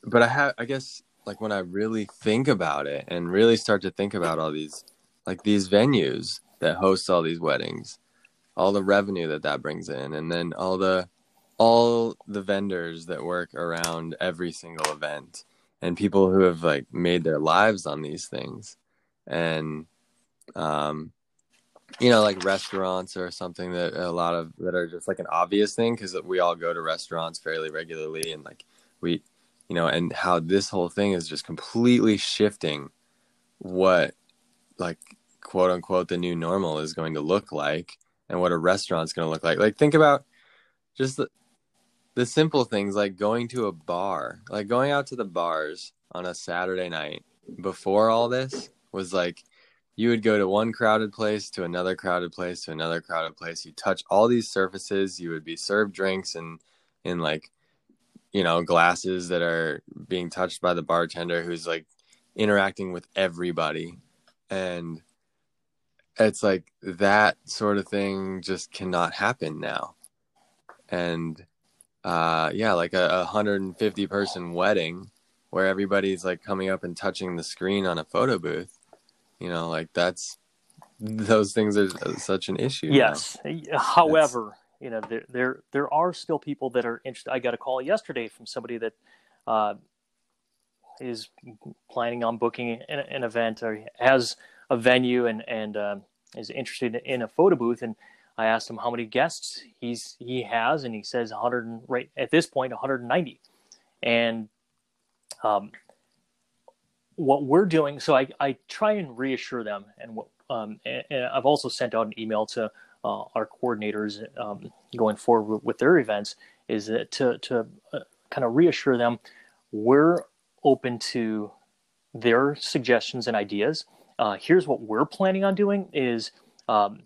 A: but I have, I guess, like when I really think about it and really start to think about all these, like these venues that host all these weddings, all the revenue that that brings in, and then all the all the vendors that work around every single event and people who have like made their lives on these things. And um you know, like restaurants or something that a lot of that are just like an obvious thing because we all go to restaurants fairly regularly and like we, you know, and how this whole thing is just completely shifting what like quote unquote the new normal is going to look like and what a restaurant's going to look like. Like think about just the, the simple things like going to a bar, like going out to the bars on a Saturday night before all this was like you would go to one crowded place to another crowded place to another crowded place you touch all these surfaces you would be served drinks and in like you know glasses that are being touched by the bartender who's like interacting with everybody and it's like that sort of thing just cannot happen now and uh yeah like a, a 150 person wedding where everybody's like coming up and touching the screen on a photo booth you know like that's those things are such an issue
B: yes now. however that's... you know there, there there are still people that are interested i got a call yesterday from somebody that uh, is planning on booking an, an, event or has a venue and and um, is interested in a photo booth and I asked him how many guests he's he has, and he says 100 right at this point 190. And um, what we're doing, so I, I try and reassure them, and what um, and, and I've also sent out an email to uh, our coordinators um, going forward with, their events, is that to to uh, kind of reassure them we're open to their suggestions and ideas. Uh, here's what we're planning on doing: is um,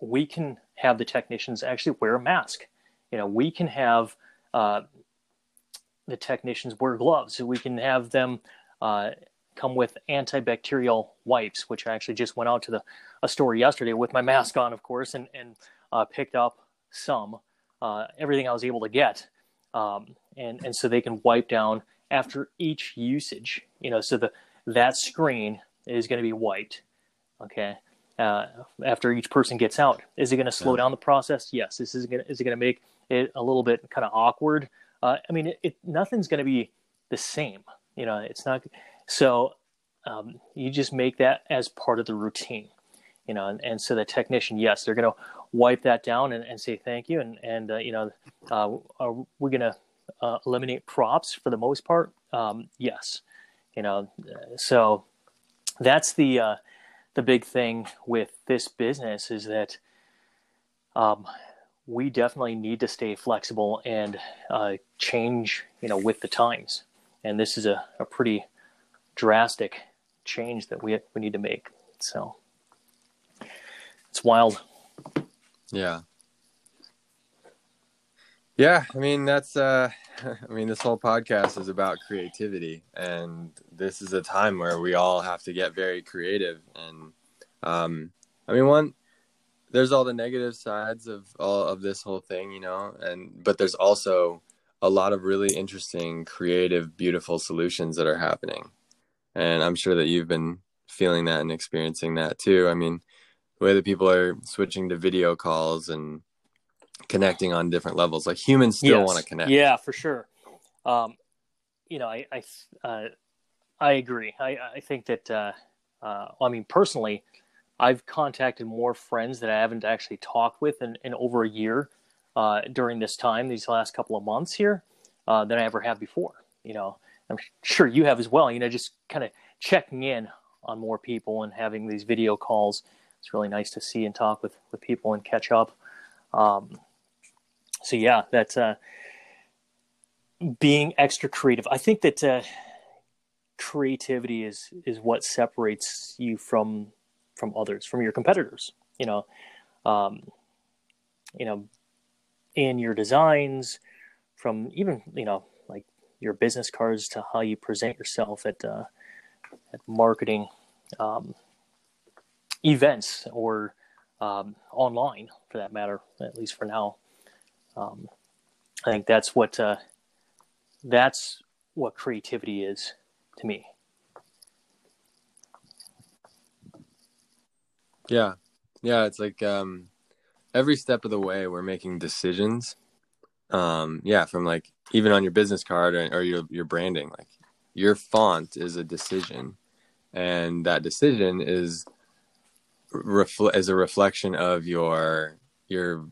B: we can have the technicians actually wear a mask. You know, we can have uh, the technicians wear gloves. We can have them uh, come with antibacterial wipes, which I actually just went out to the a store yesterday with my mask on, of course, and and uh, picked up some uh, everything I was able to get, um, and and so they can wipe down after each usage. You know, so the that screen is going to be wiped. Okay, uh, after each person gets out. Is it going to slow yeah. down the process? Yes. This is going is it going to make it a little bit kind of awkward? Uh, I mean, it, it nothing's going to be the same. You know, it's not. So um, you just make that as part of the routine. You know, and, and so the technician, yes, they're going to wipe that down and, and say thank you, and and uh, you know, uh, are we going to uh, eliminate props for the most part? Um, yes. You know, so that's the uh, the big thing with this business is that um, we definitely need to stay flexible and uh, change, you know, with the times. And this is a, a pretty drastic change that we we need to make. So it's wild.
A: Yeah. Yeah, I mean that's uh (laughs) I mean this whole podcast is about creativity and this is a time where we all have to get very creative and um I mean one there's all the negative sides of all of this whole thing, you know, and but there's also a lot of really interesting, creative, beautiful solutions that are happening. And I'm sure that you've been feeling that and experiencing that too. I mean, the way that people are switching to video calls and connecting on different levels. Like humans still yes. want to connect.
B: Yeah, for sure. Um, you know, I I, uh, I agree. I I think that uh, uh, I mean personally, I've contacted more friends that I haven't actually talked with in, in over a year uh, during this time, these last couple of months here, uh, than I ever have before. You know, I'm sure you have as well. You know, just kind of checking in on more people and having these video calls. It's really nice to see and talk with with people and catch up. Um, so yeah, that's uh, being extra creative. I think that uh, creativity is is what separates you from from others, from your competitors. You know, um, you know, in your designs, from even you know like your business cards to how you present yourself at uh, at marketing um, events or um, online for that matter, at least for now. Um, I think that's what uh, that's what creativity is to me.
A: Yeah, yeah. It's like um, every step of the way we're making decisions. Um, yeah, from like even on your business card or, or your your branding, like your font is a decision, and that decision is refl- is a reflection of your your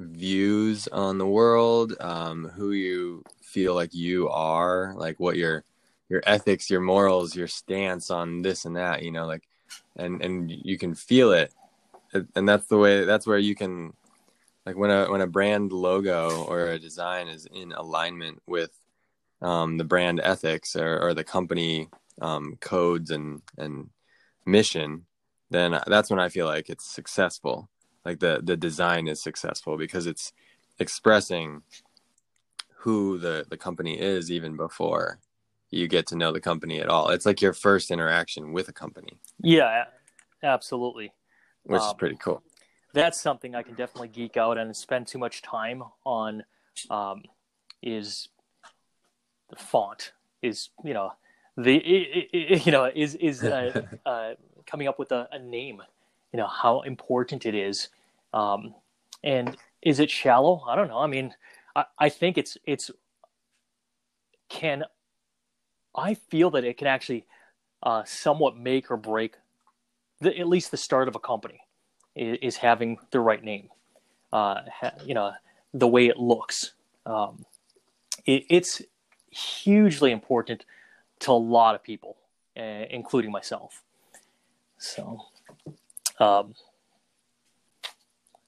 A: views on the world, um, who you feel like you are, like what your your ethics, your morals, your stance on this and that, you know, like and and you can feel it. And that's the way that's where you can like when a when a brand logo or a design is in alignment with um, the brand ethics or, or the company um, codes and and mission, then that's when I feel like it's successful like the the design is successful because it's expressing who the the company is even before you get to know the company at all. It's like your first interaction with a company.
B: Yeah absolutely.
A: Which um, is pretty cool.
B: that's something i can definitely geek out and spend too much time on um, is the font is you know the it, it, you know is is uh, (laughs) uh, coming up with a, a name you know how important it is um, and is it shallow i don't know i mean I, I think it's it's can i feel that it can actually uh, somewhat make or break the, at least the start of a company is, is having the right name. Uh, you know, the way it looks. Um, it, it's hugely important to a lot of people, uh, including myself. So, um,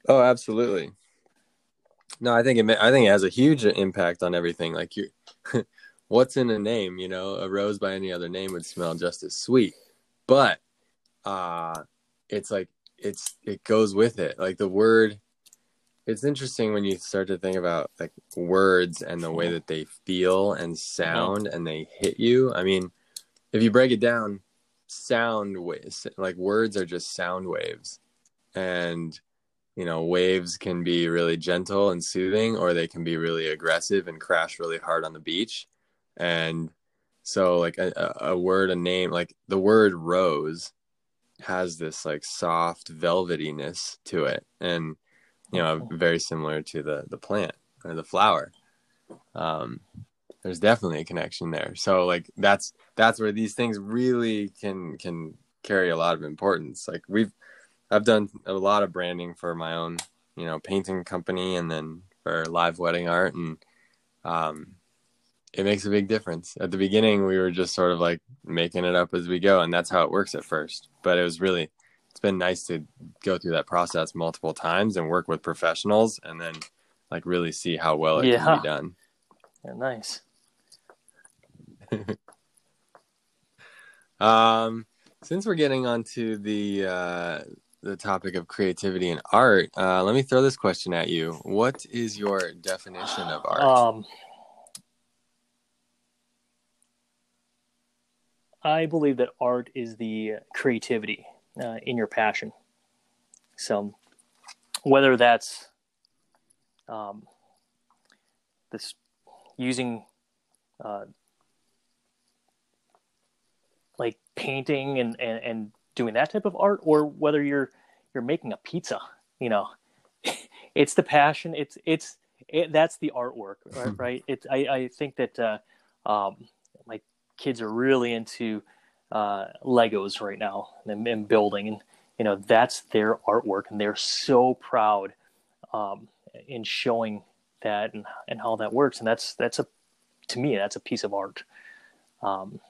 A: oh, absolutely. No, I think it. I think it has a huge impact on everything. Like you, (laughs) what's in a name? You know, a rose by any other name would smell just as sweet, but uh it's like it's it goes with it. Like the word. It's interesting when you start to think about like words and the way that they feel and sound and they hit you. I mean, if you break it down, sound waves like words are just sound waves, and you know, waves can be really gentle and soothing, or they can be really aggressive and crash really hard on the beach. And so, like a, a word, a name, like the word rose has this like soft velvetyness to it, and you know, very similar to the the plant or the flower. Um, there's definitely a connection there. So, like that's that's where these things really can can carry a lot of importance. Like we've I've done a lot of branding for my own, you know, painting company and then for live wedding art and um it makes a big difference. At the beginning we were just sort of like making it up as we go and that's how it works at first. But it was really it's been nice to go through that process multiple times and work with professionals and then like really see how well it yeah. can be done.
B: Yeah, nice. (laughs)
A: um since we're getting onto the uh the topic of creativity and art, uh, let me throw this question at you. What is your definition of art? Um,
B: I believe that art is the creativity uh, in your passion. So, whether that's um, this using uh, like painting and, and, and doing that type of art or whether you're you're making a pizza you know? (laughs) It's the passion. It's it's it, that's the artwork right, (laughs) right? it's I, I think that uh, um, my kids are really into uh, legos right now and, and, building and you know that's their artwork and they're so proud um, in showing that and, and how that works. And that's that's a to me that's a piece of art. Um,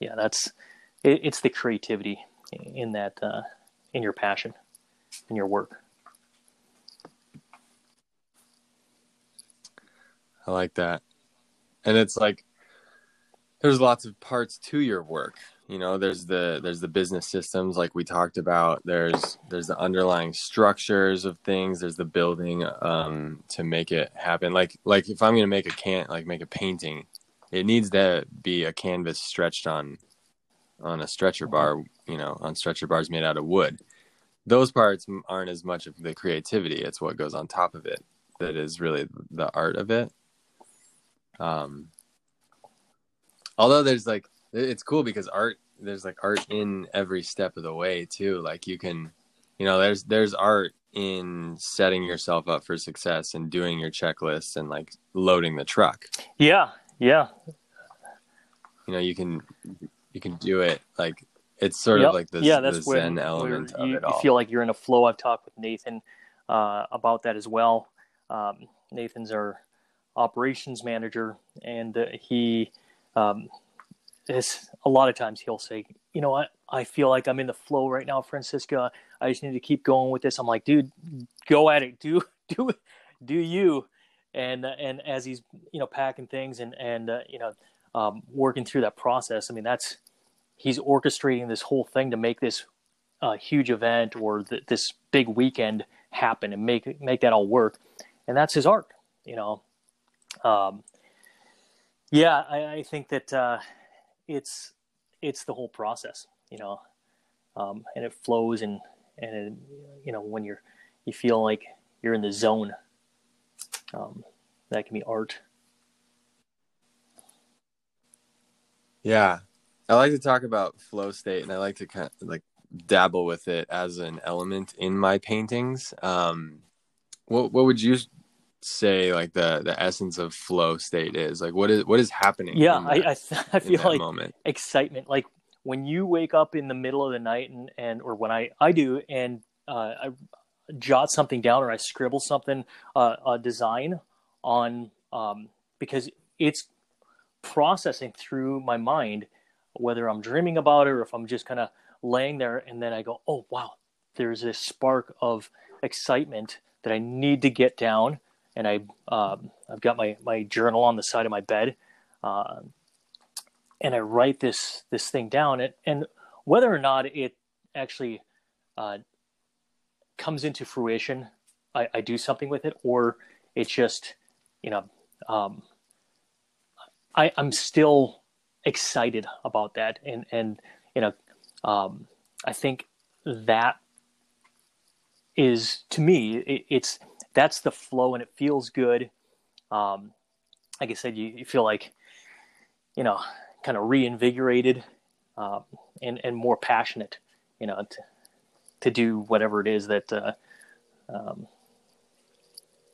B: yeah that's it, it's the creativity in that uh, in your passion in your work.
A: I like that. And it's like there's lots of parts to your work. You know there's the there's the business systems like we talked about. There's there's the underlying structures of things. There's the building um to make it happen. Like like if i'm to make a can like make a painting it needs to be a canvas stretched on on a stretcher bar, you know, on stretcher bars made out of wood. Those parts aren't as much of the creativity. It's what goes on top of it that is really the art of it. Um, although there's like, it's cool because art, there's like art in every step of the way too. Like you can, you know, there's, there's art in setting yourself up for success and doing your checklists and like loading the truck.
B: Yeah. Yeah.
A: You know, you can you can do it like it's sort yep. of like this, yeah, that's the zen element
B: you,
A: of it all.
B: You feel like you're in a flow. I've talked with Nathan uh, about that as well. Um, Nathan's our operations manager, and uh, he um, is a lot of times he'll say, "You know what? I feel like I'm in the flow right now, Francisco. I just need to keep going with this." I'm like, "Dude, go at it. Do (laughs) do do you?" And uh, and as he's you know packing things and and uh, you know um, working through that process. I mean, that's he's orchestrating this whole thing to make this uh, huge event or th- this big weekend happen and make make that all work. And that's his art, you know. Um, yeah, I, I, think that uh, it's it's the whole process, you know, um, and it flows and and it, you know when you're you feel like you're in the zone. Um, that can be art.
A: Yeah. I like to talk about flow state and I like to kind of like dabble with it as an element in my paintings. Um, what what would you say like the the essence of flow state is? Like what is what is happening?
B: Yeah, that, I I, I feel like moment? excitement. Like when you wake up in the middle of the night and and or when I I do and uh, I jot something down or I scribble something, uh, a design on, um, because it's processing through my mind, whether I'm dreaming about it or if I'm just kind of laying there and then I go, oh, wow, there's this spark of excitement that I need to get down. And I, um, I've got my, my journal on the side of my bed. Uh, and I write this, this thing down and, and whether or not it actually, uh, comes into fruition, I, I, do something with it, or it's just, you know, um, I, I'm still excited about that. And, and, you know, um, I think that is to me, it, it's, that's the flow and it feels good. Um, like I said, you, you feel like, you know, kind of reinvigorated, um, and, and more passionate, you know, to, to do whatever it is that, uh, um,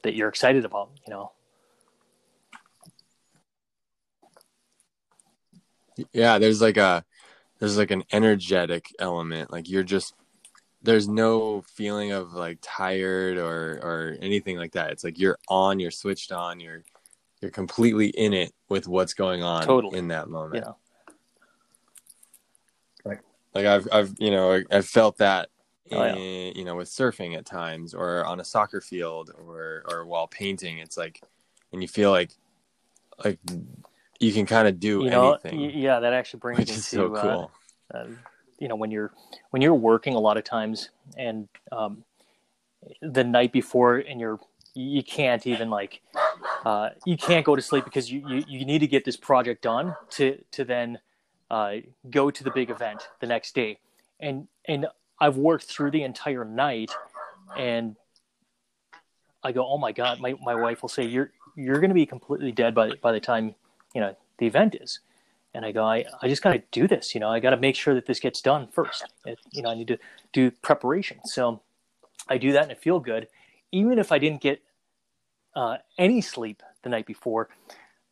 B: that you're excited about, you know.
A: Yeah, there's like a there's like an energetic element. Like you're just there's no feeling of like tired or or anything like that. It's like you're on, you're switched on, you're you're completely in it with what's going on totally. in that moment.
B: Yeah.
A: Like like I've I've you know I've felt that in, oh, yeah. you know with surfing at times or on a soccer field or or while painting. It's like and you feel like like you can kind of do
B: you
A: know, anything.
B: Yeah, that actually brings
A: which
B: me
A: is
B: to
A: so cool.
B: Uh, uh, you know when you're when you're working a lot of times and um, the night before and you're you can't even like uh, you can't go to sleep because you, you you need to get this project done to to then uh, go to the big event the next day and and I've worked through the entire night and I go oh my god my, my wife will say you're you're going to be completely dead by by the time you know the event is. And i go i, I just got to do this you know i got to make sure that this gets done first. It, you know i need to do preparation. So i do that and i feel good. Even if i didn't get uh, any sleep the night before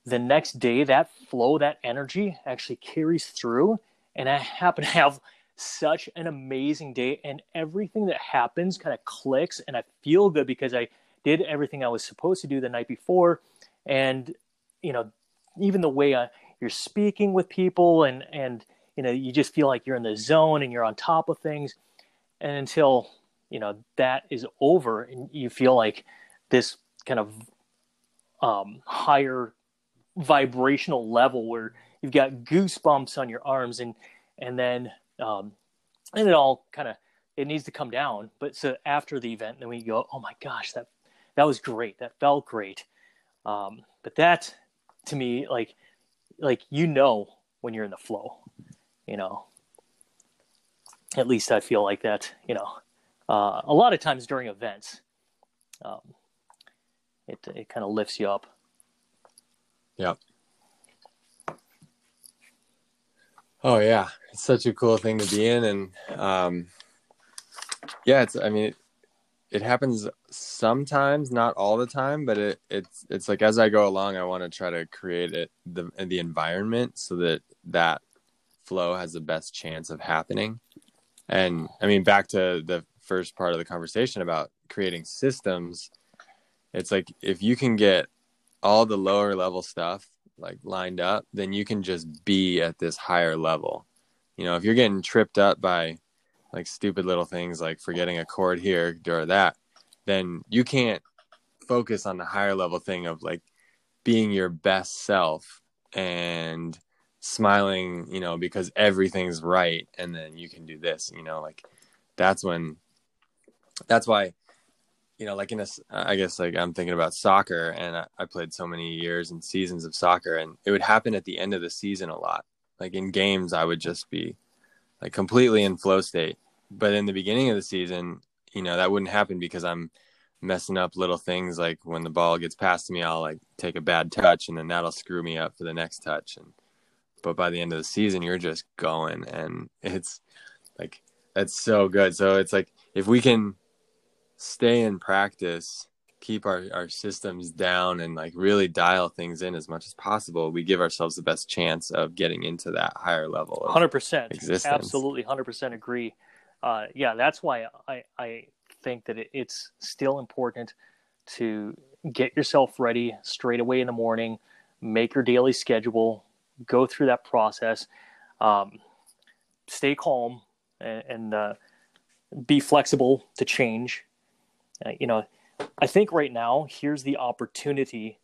B: the next day that flow that energy actually carries through. And i happen to have such an amazing day and everything that happens kind of clicks and i feel good because i did everything i was supposed to do the night before. And you know even the way uh, you're speaking with people and and you know you just feel like you're in the zone and you're on top of things. And until you know that is over and you feel like this kind of um, higher vibrational level where you've got goosebumps on your arms and and then um, and it all kind of it needs to come down. But so after the event then we go oh my gosh that that was great. That felt great. Um, but that to me like like you know when you're in the flow you know? At least i feel like that you know? Uh, a lot of times during events um, it, it kind of lifts you up.
A: Yeah. Oh yeah. It's such a cool thing to be in and um, yeah it's i mean it, happens sometimes, not all the time, but it, it's it's like as I go along, I want to try to create it the the environment so that that flow has the best chance of happening. And I mean, back to the first part of the conversation about creating systems, it's like if you can get all the lower level stuff like lined up, then you can just be at this higher level. You know, if you're getting tripped up by like stupid little things like forgetting a cord here or that, then you can't focus on the higher level thing of like being your best self and smiling, you know, because everything's right and then you can do this, you know, like that's when that's why you know like in a i guess like i'm thinking about soccer and I, I, played so many years and seasons of soccer and it would happen at the end of the season a lot. Like in games i would just be like completely in flow state but in the beginning of the season, you know, that wouldn't happen because I'm messing up little things like when the ball gets past me, I'll like take a bad touch and then that'll screw me up for the next touch. And but by the end of the season, you're just going and it's like that's so good. So it's like if we can stay in practice, keep our, our systems down and like really dial things in as much as possible, we give ourselves the best chance of getting into that higher level.
B: Hundred percent, absolutely, hundred percent agree uh, yeah, that's why I, I think that it's still important to get yourself ready straight away in the morning, make your daily schedule, go through that process, um, stay calm, and, and uh, be flexible to change. Uh, you know, I think right now here's the opportunity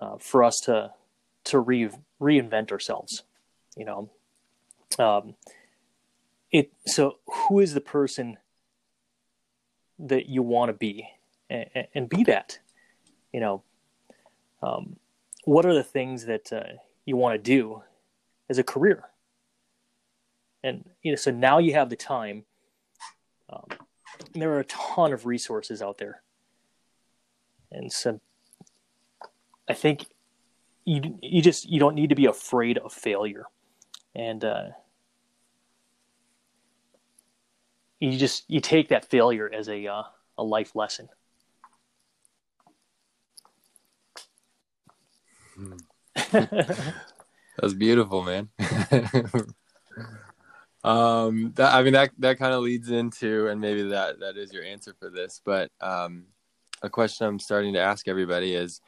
B: uh, for us to to re- reinvent ourselves. You know, um, it. So, who is the person that you want to be, and, and, be that? You know, um, what are the things that uh, you want to do as a career? And you know, so now you have the time. Um, there are a ton of resources out there, and so I think you you just you don't need to be afraid of failure, and uh, you just you take that failure as a uh, a life lesson. (laughs)
A: That's beautiful, man. (laughs) um, that, I mean that that kind of leads into, and maybe that that is your answer for this, but um, a question I'm starting to ask everybody is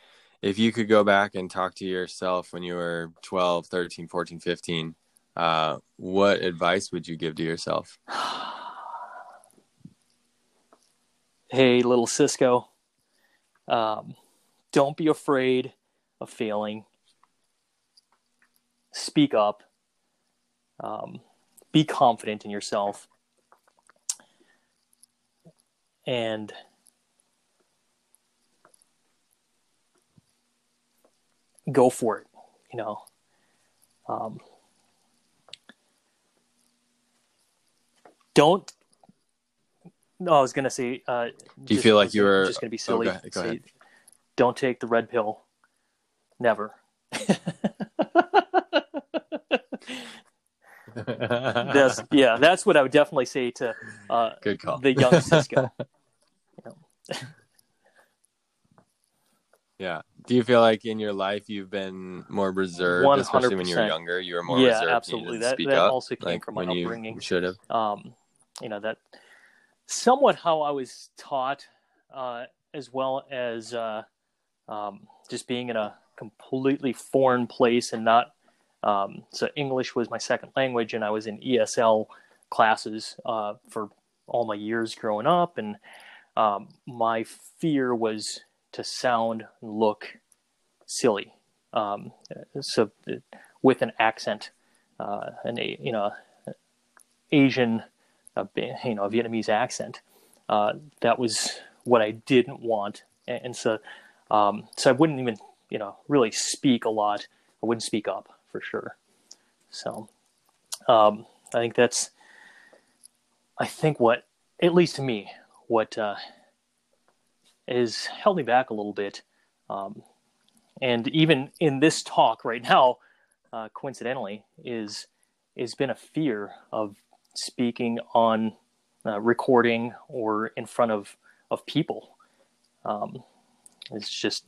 A: if you could go back and talk to yourself when you were 12, 13, 14, 15, uh, what advice would you give to yourself? (sighs)
B: hey, little Cisco, um, don't be afraid of failing. Speak up. Um, be confident in yourself. And go for it. You know, um, don't. No, I was gonna say. Uh,
A: Do you just, feel like you were
B: just gonna be silly?
A: Oh, go ahead, go ahead. Say,
B: don't take the red pill. Never. (laughs) that's yeah. That's what I would definitely say to uh,
A: Good call.
B: the young Cisco. (laughs)
A: yeah. Do you feel like in your life you've been more reserved, 100%. especially when you were younger? You were more
B: yeah,
A: reserved.
B: absolutely. That, that
A: up,
B: also came
A: like
B: from my upbringing.
A: should have.
B: Um, you know that somewhat how I was taught, uh, as well as uh, um, just being in a completely foreign place and not. Um, so English was my second language, and I was in ESL classes uh, for all my years growing up, and um, my fear was to sound and look silly. Um, so with an accent, uh, an you know Asian, uh, you know Vietnamese accent, uh, that was what I didn't want, and, and so um, so I wouldn't even you know really speak a lot. I wouldn't speak up for sure. So um, I think that's I think what at least to me what uh, has held me back a little bit. Um, and even in this talk right now, uh, coincidentally, is has been a fear of speaking on uh, recording or in front of of people. Um, it's just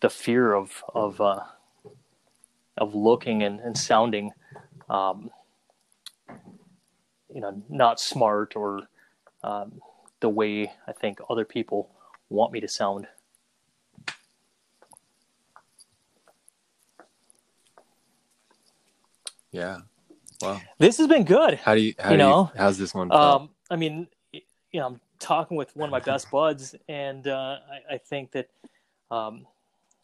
B: the fear of of uh, of looking and, and sounding, um, you know, not smart or um, the way I think other people want me to sound.
A: Yeah. Wow.
B: This has been good.
A: How do you, how you do know, you, how's this one?
B: Um, I mean, you know, I'm talking with one of my best (laughs) buds and, uh, I, I, think that, um,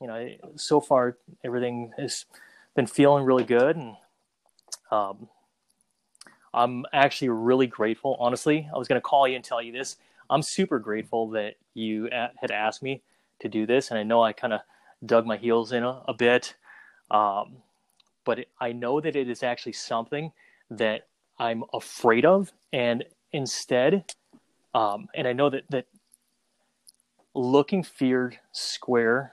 B: you know, so far everything has been feeling really good. And, um, I'm actually really grateful. Honestly, I was going to call you and tell you this. I'm super grateful that you had asked me to do this, and I know I kind of dug my heels in a, a bit, um, but it, I know that it is actually something that I'm afraid of, and instead, um, and I know that that looking feared square,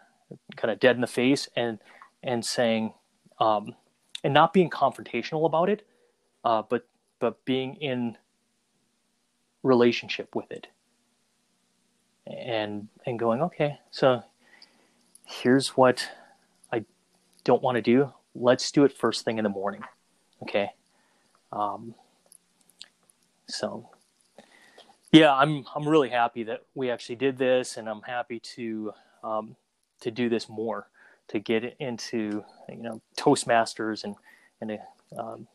B: kind of dead in the face, and and saying, um, and not being confrontational about it, uh, but but being in relationship with it and and going okay so here's what i don't want to do let's do it first thing in the morning okay um, so yeah, I'm I'm really happy that we actually did this, and I'm happy to um, to do this more, to get into you know Toastmasters and and um,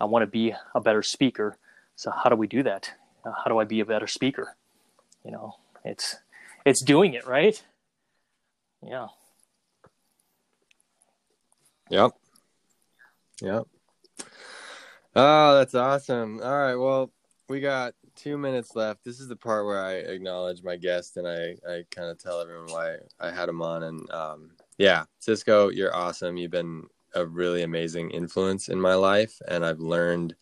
B: I want to be a better speaker. So how do we do that? How do I be a better speaker? You know, it's it's doing it right. Yeah.
A: Yep. Yep. Oh, that's awesome. All right. Well, we got two minutes left. This is the part where I acknowledge my guest and I, I kind of tell everyone why I had him on. And um, yeah, Cisco, you're awesome. You've been a really amazing influence in my life, and I've learned.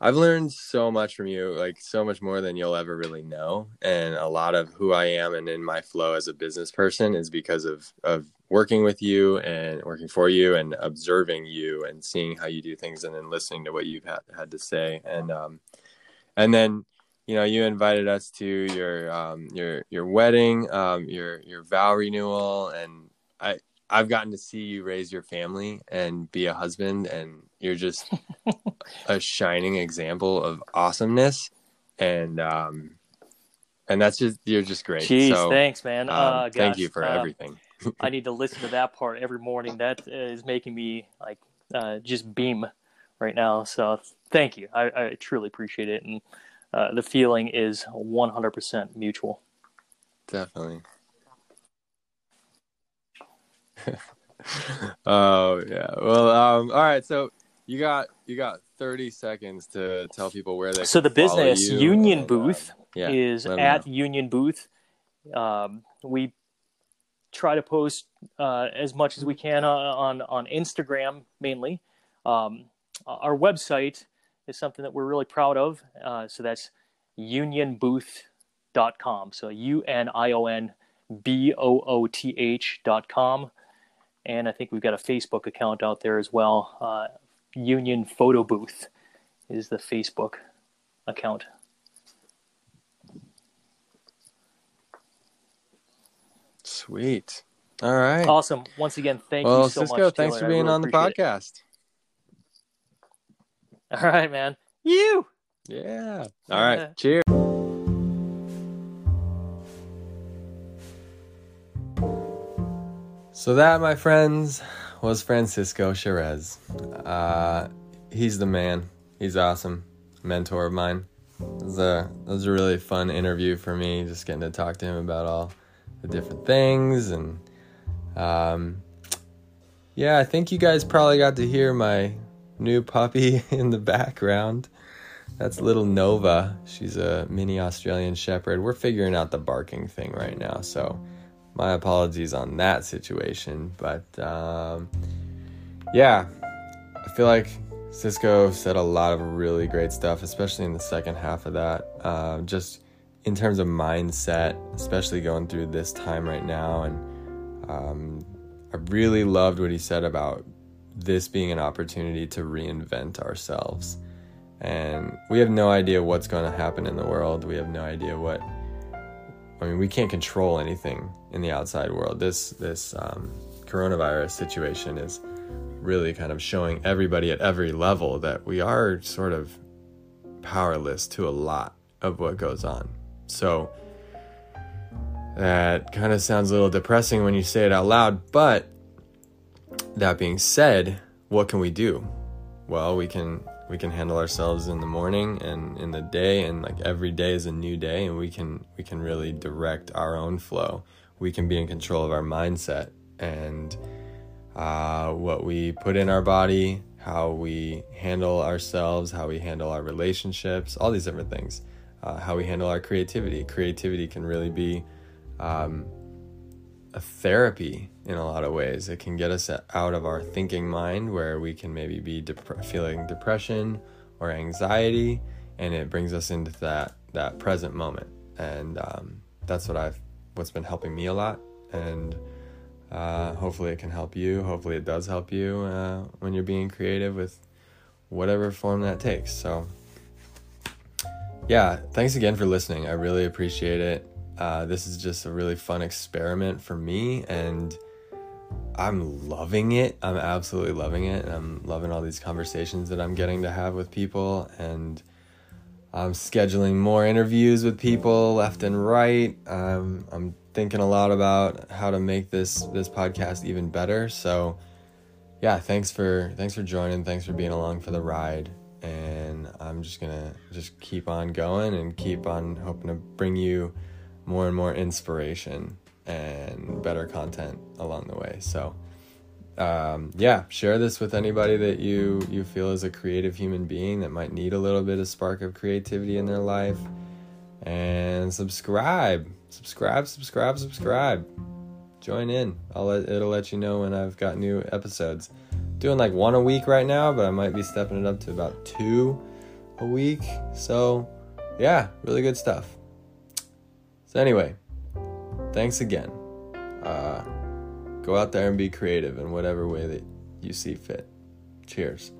A: I've learned so much from you, like so much more than you'll ever really know. And a lot of who I am and in my flow as a business person is because of of working with you and working for you and observing you and seeing how you do things and then listening to what you've had, had to say. And um, and then you know you invited us to your um, your your wedding um, your your vow renewal and i i've gotten to see you raise your family and be a husband and you're just (laughs) a shining example of awesomeness. And um and that's just you're just great.
B: Jeez, so, thanks man.
A: um,
B: uh,
A: gosh, thank you for uh, everything.
B: I (laughs) need to listen to that part every morning. That is making me like uh, just beam right now. So thank you. I, I truly appreciate it, and uh, the feeling is 100% mutual.
A: Definitely. (laughs) oh yeah. Well, um, all right. So you got you got 30 seconds to tell people where they.
B: So the business Union and, Booth um, yeah, is at know. Union Booth. Um, we try to post uh, as much as we can on on Instagram mainly. Um, our website is something that we're really proud of. Uh, so that's unionbooth.com. So U N I O N B O O T H.com. And I think we've got a Facebook account out there as well. Uh, Union Photo Booth is the Facebook account.
A: Sweet. All right.
B: Awesome. Once again, thank
A: well,
B: you so
A: Cisco,
B: much.
A: Thanks
B: Taylor.
A: for being
B: really
A: on the podcast.
B: It. All right, man. You.
A: Yeah. All right. Cheers. So that, my friends, was Francisco Chairez. Uh, he's the man. He's awesome. Mentor of mine. It was, a, it was a really fun interview for me, just getting to talk to him about all the different things. And um, yeah, I think you guys probably got to hear my new puppy (laughs) in the background. That's little Nova. She's a mini Australian Shepherd. We're figuring out the barking thing right now, so my apologies on that situation. But um, yeah, I feel like Cisco said a lot of really great stuff, especially in the second half of that. Uh, just in terms of mindset, especially going through this time right now. And um, I really loved what he said about this being an opportunity to reinvent ourselves. And we have no idea what's going to happen in the world. We have no idea what. I mean, we can't control anything in the outside world. This this um, coronavirus situation is really kind of showing everybody at every level that we are sort of powerless to a lot of what goes on. So that kind of sounds a little depressing when you say it out loud, but that being said, what can we do? Well, we can we can handle ourselves in the morning and in the day and like every day is a new day and we can we can really direct our own flow. We can be in control of our mindset and uh, what we put in our body, how we handle ourselves, how we handle our relationships, all these different things. Uh, how we handle our creativity. Creativity can really be um, a therapy in a lot of ways. It can get us out of our thinking mind where we can maybe be dep- feeling depression or anxiety, and it brings us into that that present moment. And um, that's what I've what's been helping me a lot. And uh, hopefully, it can help you. Hopefully, it does help you uh, when you're being creative with whatever form that takes. So, yeah, thanks again for listening. I really appreciate it. Uh, this is just a really fun experiment for me, and I'm loving it. I'm absolutely loving it. And I'm loving all these conversations that I'm getting to have with people, and I'm scheduling more interviews with people left and right. Um, I'm thinking a lot about how to make this this podcast even better. So, yeah, thanks for thanks for joining. Thanks for being along for the ride. And I'm just gonna just keep on going and keep on hoping to bring you more and more inspiration and better content along the way. So, um, yeah, share this with anybody that you you feel is a creative human being that might need a little bit of spark of creativity in their life. And subscribe, subscribe, subscribe, subscribe. Join in. I'll let, it'll let you know when I've got new episodes. Doing like one a week right now, but I might be stepping it up to about two a week. So, yeah, really good stuff. So anyway, thanks again. Uh, go out there and be creative in whatever way that you see fit. Cheers.